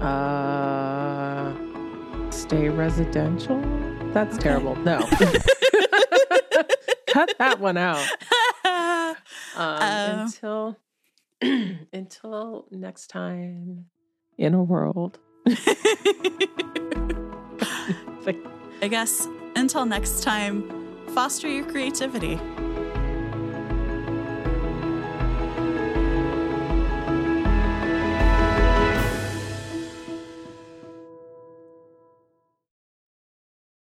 uh, stay residential. That's okay. terrible. No, cut that one out. Um, uh, until until next time, in a world. I guess until next time, foster your creativity.